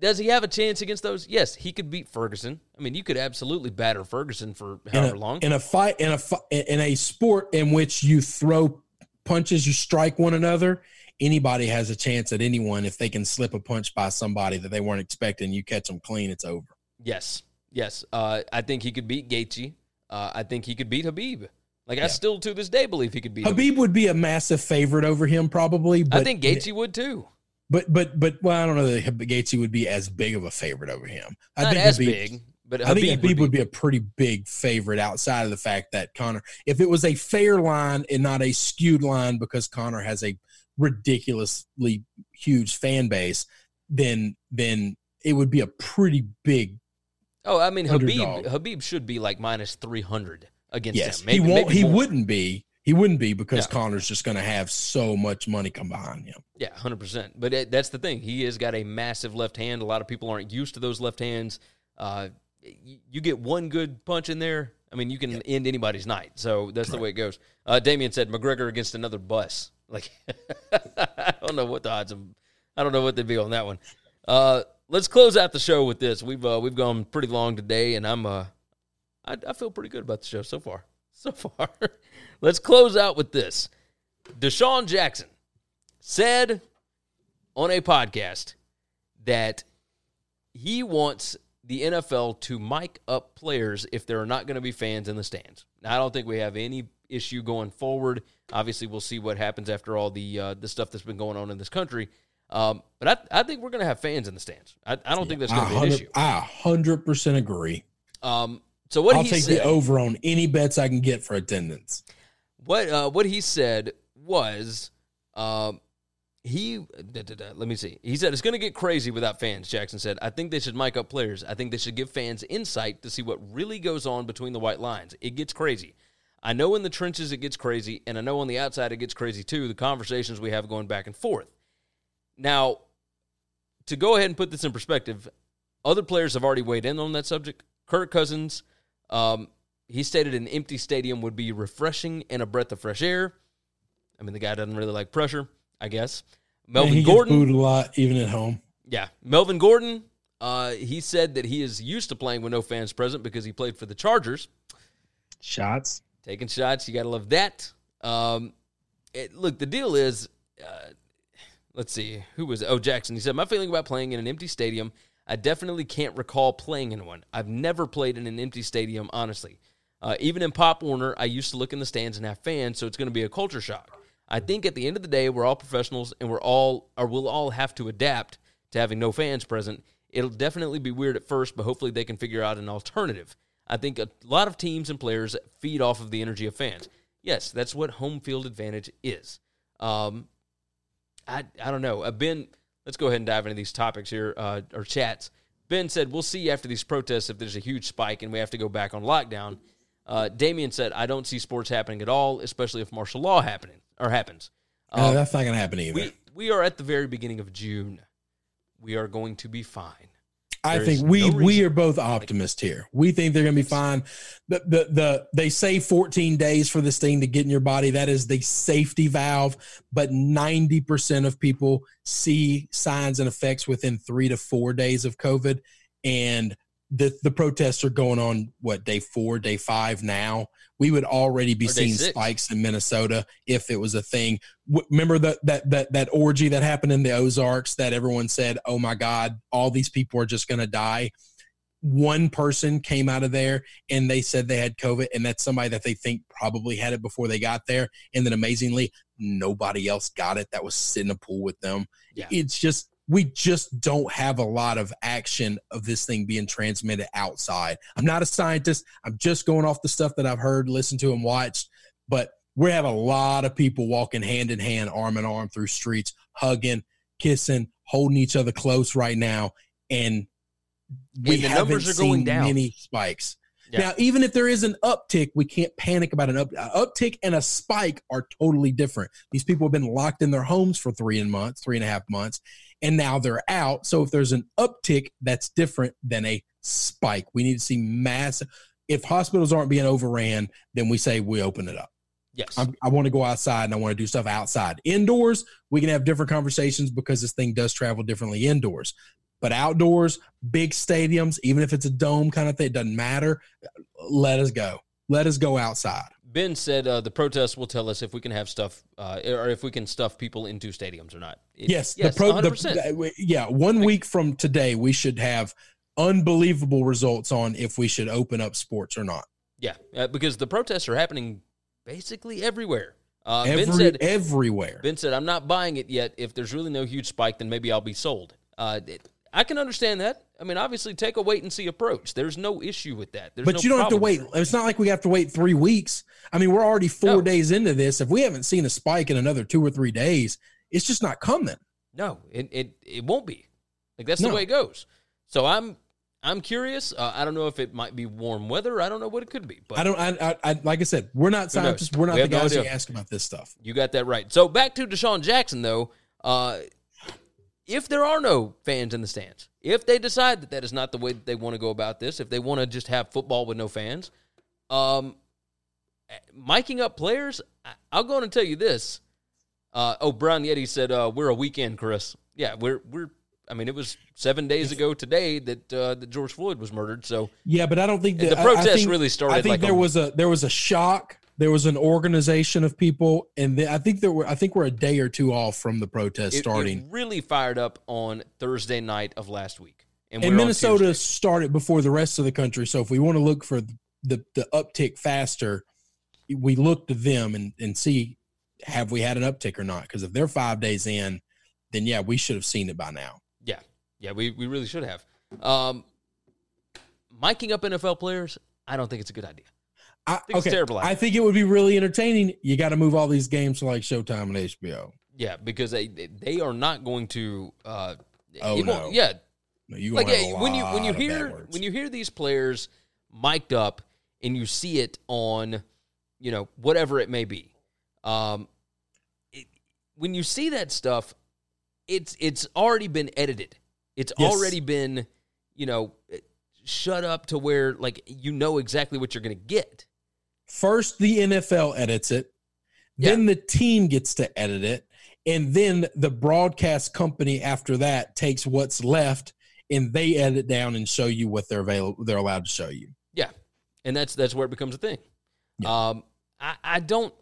does he have a chance against those? Yes, he could beat Ferguson. I mean, you could absolutely batter Ferguson for in however a, long. in a fight in a in a sport in which you throw punches, you strike one another. Anybody has a chance at anyone if they can slip a punch by somebody that they weren't expecting. You catch them clean, it's over. yes, yes. Uh, I think he could beat Gaethje. Uh, I think he could beat Khabib. Like I still to this day believe he could beat Khabib. Khabib would be a massive favorite over him, probably. But I think Gaethje would too. but but but well, I don't know that Gaethje would be as big of a favorite over him. I Not think as Khabib- big, but I think Khabib Khabib would be a pretty big favorite outside of the fact that Conor, if it was a fair line and not a skewed line because Conor has a ridiculously huge fan base, then then it would be a pretty big. Oh, I mean, Khabib Underdog. Khabib should be like minus three hundred against Yes, him. Maybe, he won't. He more. wouldn't be. He wouldn't be because Yeah. Conor's just going to have so much money come behind him. Yeah, hundred percent. But it, that's the thing. He has got a massive left hand. A lot of people aren't used to those left hands. Uh, you, you get one good punch in there. I mean, you can end anybody's night. So that's the way it goes. Uh, Damien said McGregor against another bus. Like, I don't know what the odds of. I don't know what they'd be on that one. Uh, let's close out the show with this. We've uh, we've gone pretty long today, and I'm uh, I, I feel pretty good about the show so far. So far, let's close out with this. DeSean Jackson said on a podcast that he wants the NFL to mic up players if there are not going to be fans in the stands. Now, I don't think we have any issue going forward. Obviously, we'll see what happens after all the uh, the stuff that's been going on in this country. Um, but I, I think we're going to have fans in the stands. I, I don't think that's going to be an issue. I hundred percent agree. Um, so what I'll he take said, the over on any bets I can get for attendance. what uh, what he said was um, he da, da, da, let me see. He said it's going to get crazy without fans jackson said. I think they should mic up players. I think they should give fans insight to see what really goes on between the white lines. It gets crazy. I know in the trenches it gets crazy and i know on the outside it gets crazy too the conversations we have going back and forth. Now to go ahead and put this in perspective other players have already weighed in on that subject. Kirk Cousins um, he stated an empty stadium would be refreshing and a breath of fresh air. I mean, the guy doesn't really like pressure, I guess. Melvin Man, he Gordon, gets booed a lot, even at home. yeah, Melvin Gordon. Uh, he said that he is used to playing with no fans present because he played for the Chargers. Shots. Taking shots, you got to love that. Um, it, look, the deal is, uh, let's see, who was? it? Oh, Jackson. He said, "My feeling about playing in an empty stadium. I definitely can't recall playing in one. I've never played in an empty stadium, honestly. Uh, even in Pop Warner, I used to look in the stands and have fans, so it's going to be a culture shock. I think at the end of the day, we're all professionals, and we're all, or we'll all have to adapt to having no fans present. It'll definitely be weird at first, but hopefully they can figure out an alternative. I think a lot of teams and players feed off of the energy of fans. Yes, that's what home field advantage is. Um, I I don't know. Uh, ben, let's go ahead and dive into these topics here uh, or chats. Ben said, "We'll see after these protests if there's a huge spike and we have to go back on lockdown." Uh, Damien said, "I don't see sports happening at all, especially if martial law happening or happens." Um, that's not going to happen either. we we are at the very beginning of June. We are going to be fine. I think we no we are both optimists here. We think they're going to be fine. The, the the they say 14 days for this thing to get in your body. That is the safety valve. But 90 percent of people see signs and effects within three to four days of COVID, and the the protests are going on what day four, day five now. We would already be seeing six. spikes in Minnesota if it was a thing. W- Remember that that that that orgy that happened in the Ozarks that everyone said, "Oh my God, all these people are just going to die." One person came out of there and they said they had COVID, and that's somebody that they think probably had it before they got there. And then amazingly, nobody else got it that was sitting in a pool with them. Yeah. It's just we just don't have a lot of action of this thing being transmitted outside. I'm not a scientist. I'm just going off the stuff that I've heard, listened to, and watched. But we have a lot of people walking hand in hand, arm in arm through streets, hugging, kissing, holding each other close right now, and we And the haven't numbers are seen going down. many spikes. Yeah. Now, even if there is an uptick, we can't panic about an up, uptick and a spike are totally different. These people have been locked in their homes for three and months, three and a half months, and now they're out. So if there's an uptick, that's different than a spike. We need to see massive. If hospitals aren't being overran, then we say we open it up. Yes. I'm, I want to go outside and I want to do stuff outside. Indoors, we can have different conversations because this thing does travel differently indoors. But outdoors, big stadiums, even if it's a dome kind of thing, it doesn't matter. Let us go. Let us go outside. Ben said uh, the protests will tell us if we can have stuff uh, or if we can stuff people into stadiums or not. It- Yes, yes, the pro, 100%. the, yeah. One week from today, we should have unbelievable results on if we should open up sports or not. yeah, uh, because the protests are happening basically everywhere. Uh, ben said everywhere. Ben said, I'm not buying it yet. If there's really no huge spike, then maybe I'll be sold. Uh, it- I can understand that. I mean, obviously, take a wait and see approach. There's no issue with that. There's but no you don't have to wait. It's not like we have to wait three weeks. I mean, we're already four No. days into this. If we haven't seen a spike in another two or three days, it's just not coming. No, it, it, it won't be. Like, that's the way it goes. So I'm I'm curious. Uh, I don't know if it might be warm weather. I don't know what it could be. But I don't. I, I, I like I said, we're not scientists. We're not We the have no guys who ask about this stuff. You got that right. So back to DeSean Jackson, though. Uh, if there are no fans in the stands, if they decide that that is not the way that they want to go about this, if they want to just have football with no fans, um, miking up players, I- I'll go on and tell you this. Uh, oh, Brian Yeti said uh, we're a weekend, Chris. Yeah, we're we're. I mean, it was seven days ago today that uh, that George Floyd was murdered. So Yeah, but I don't think The that, I- I think- really started I think like there a- was a there was a shock. There was an organization of people, and the, I think there were. I think we're a day or two off from the protest it, starting. it really fired up on Thursday night of last week. And, And Minnesota started before the rest of the country. So if we want to look for the, the uptick faster, we look to them and, and see have we had an uptick or not. Because if they're five days in, then yeah, we should have seen it by now. Yeah, yeah, we, we really should have. Um, miking up NFL players, I don't think it's a good idea. I, think it's okay, terrible idea. I think it would be really entertaining. You got to move all these games to like Showtime and HBO. Yeah, because they they are not going to. Uh, Oh, no. Yeah, No, you like yeah, when you when you lot of bad hear when you hear these players mic'd up and you see it on, you know, whatever it may be, um, it, when you see that stuff, it's it's already been edited. It's Yes. already been, you know, shut up to where like you know exactly what you're going to get. First the NFL edits it, Yeah. then the team gets to edit it, and then the broadcast company after that takes what's left and they edit down and show you what they're available they're allowed to show you. Yeah, and that's that's where it becomes a thing. Um, I, I don't.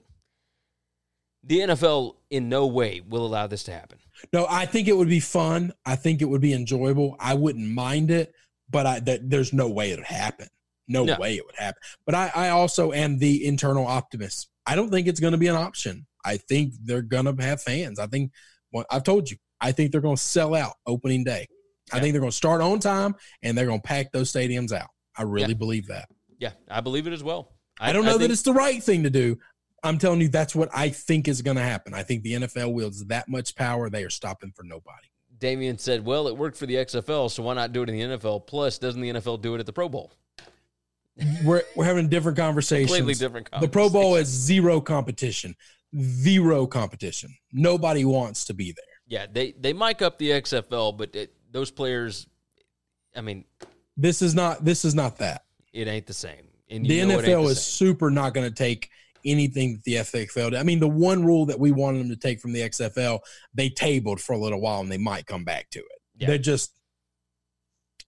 The NFL in no way will allow this to happen. No, I think it would be fun. I think it would be enjoyable. I wouldn't mind it, but I that there's no way it would happen. No, No. way it would happen. But I, I also am the internal optimist. I don't think it's going to be an option. I think they're going to have fans. I think well, I've told you. I think they're going to sell out opening day. I think they're going to start on time and they're going to pack those stadiums out. I really Yeah. believe that. Yeah, I believe it as well. I, don't know that think- it's the right thing to do. I'm telling you, that's what I think is going to happen. I think the NFL wields that much power. They are stopping for nobody. Damian said, "Well, it worked for the XFL, so why not do it in the NFL? Plus, doesn't the NFL do it at the Pro Bowl? We're we're having different conversations. Completely different. The Pro Bowl is zero competition, zero competition. Nobody wants to be there. yeah. They they mic up the XFL, but it, those players, I mean, This is not. This is not that. it ain't the same. And The you know it NFL the is same. super not going to take anything that the XFL did. I mean, the one rule that we wanted them to take from the XFL, they tabled for a little while, and they might come back to it. Yeah. They're just.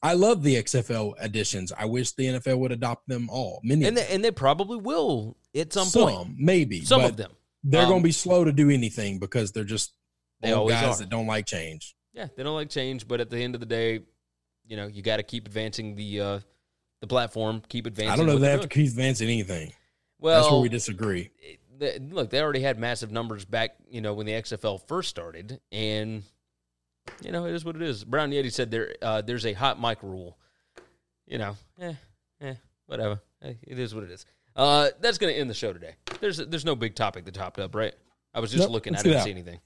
I love the XFL additions. I wish the NFL would adopt them all. Many, and they, and they probably will at some, point. some point. maybe Some of them. They're Um, going to be slow to do anything because they're just They old guys are. that don't like change. Yeah, they don't like change, but at the end of the day, you know, you got to keep advancing the uh, the platform. Keep advancing. I don't know if they have to keep advancing anything. Well, That's where we disagree. they- look, they already had massive numbers back, you know, when the XFL first started, and you know, it is what it is. Brown Yeti said there, uh, there's a hot mic rule. You know, eh, eh, whatever. Hey, it is what it is. Uh, that's gonna end the show today. There's there's no big topic that topped up, right? I was just Nope, looking. I didn't see anything.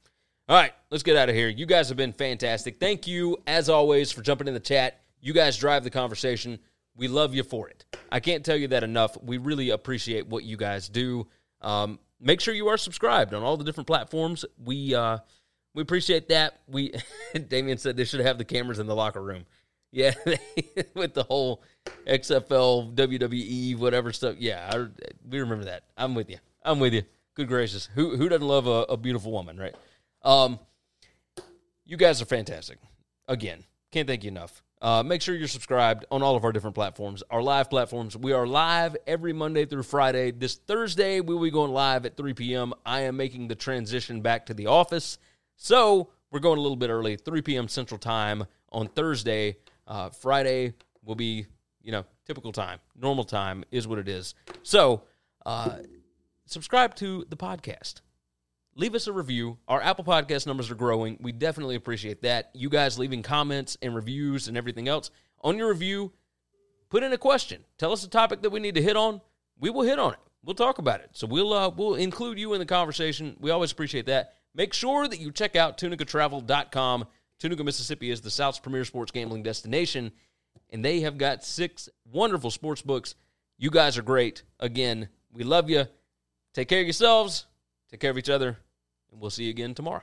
All right, let's get out of here. You guys have been fantastic. Thank you, as always, for jumping in the chat. You guys drive the conversation. We love you for it. I can't tell you that enough. We really appreciate what you guys do. Um, make sure you are subscribed on all the different platforms. We uh, we appreciate that. We Damien said they should have the cameras in the locker room. Yeah, with the whole XFL, WWE, whatever stuff. Yeah, I, we remember that. I'm with you. I'm with you. Good gracious, who who doesn't love a, a beautiful woman, right? Um, you guys are fantastic. Again, can't thank you enough. Uh, make sure you're subscribed on all of our different platforms, our live platforms. We are live every Monday through Friday. This Thursday, we will be going live at 3 p.m. I am making the transition back to the office. So we're going a little bit early, 3 p.m. Central Time on Thursday. Uh, Friday will be, you know, typical time. Normal time is what it is. So uh, subscribe to the podcast leave us a review. Our Apple Podcast numbers are growing. We definitely appreciate that. You guys leaving comments and reviews and everything else. On your review, put in a question. Tell us a topic that we need to hit on. We will hit on it. We'll talk about it. So we'll uh, we'll include you in the conversation. We always appreciate that. Make sure that you check out tunicatravel.com. Tunica, Mississippi is the South's premier sports gambling destination, and they have got six wonderful sports books. You guys are great. Again, we love you. Take care of yourselves. Take care of each other, and we'll see you again tomorrow.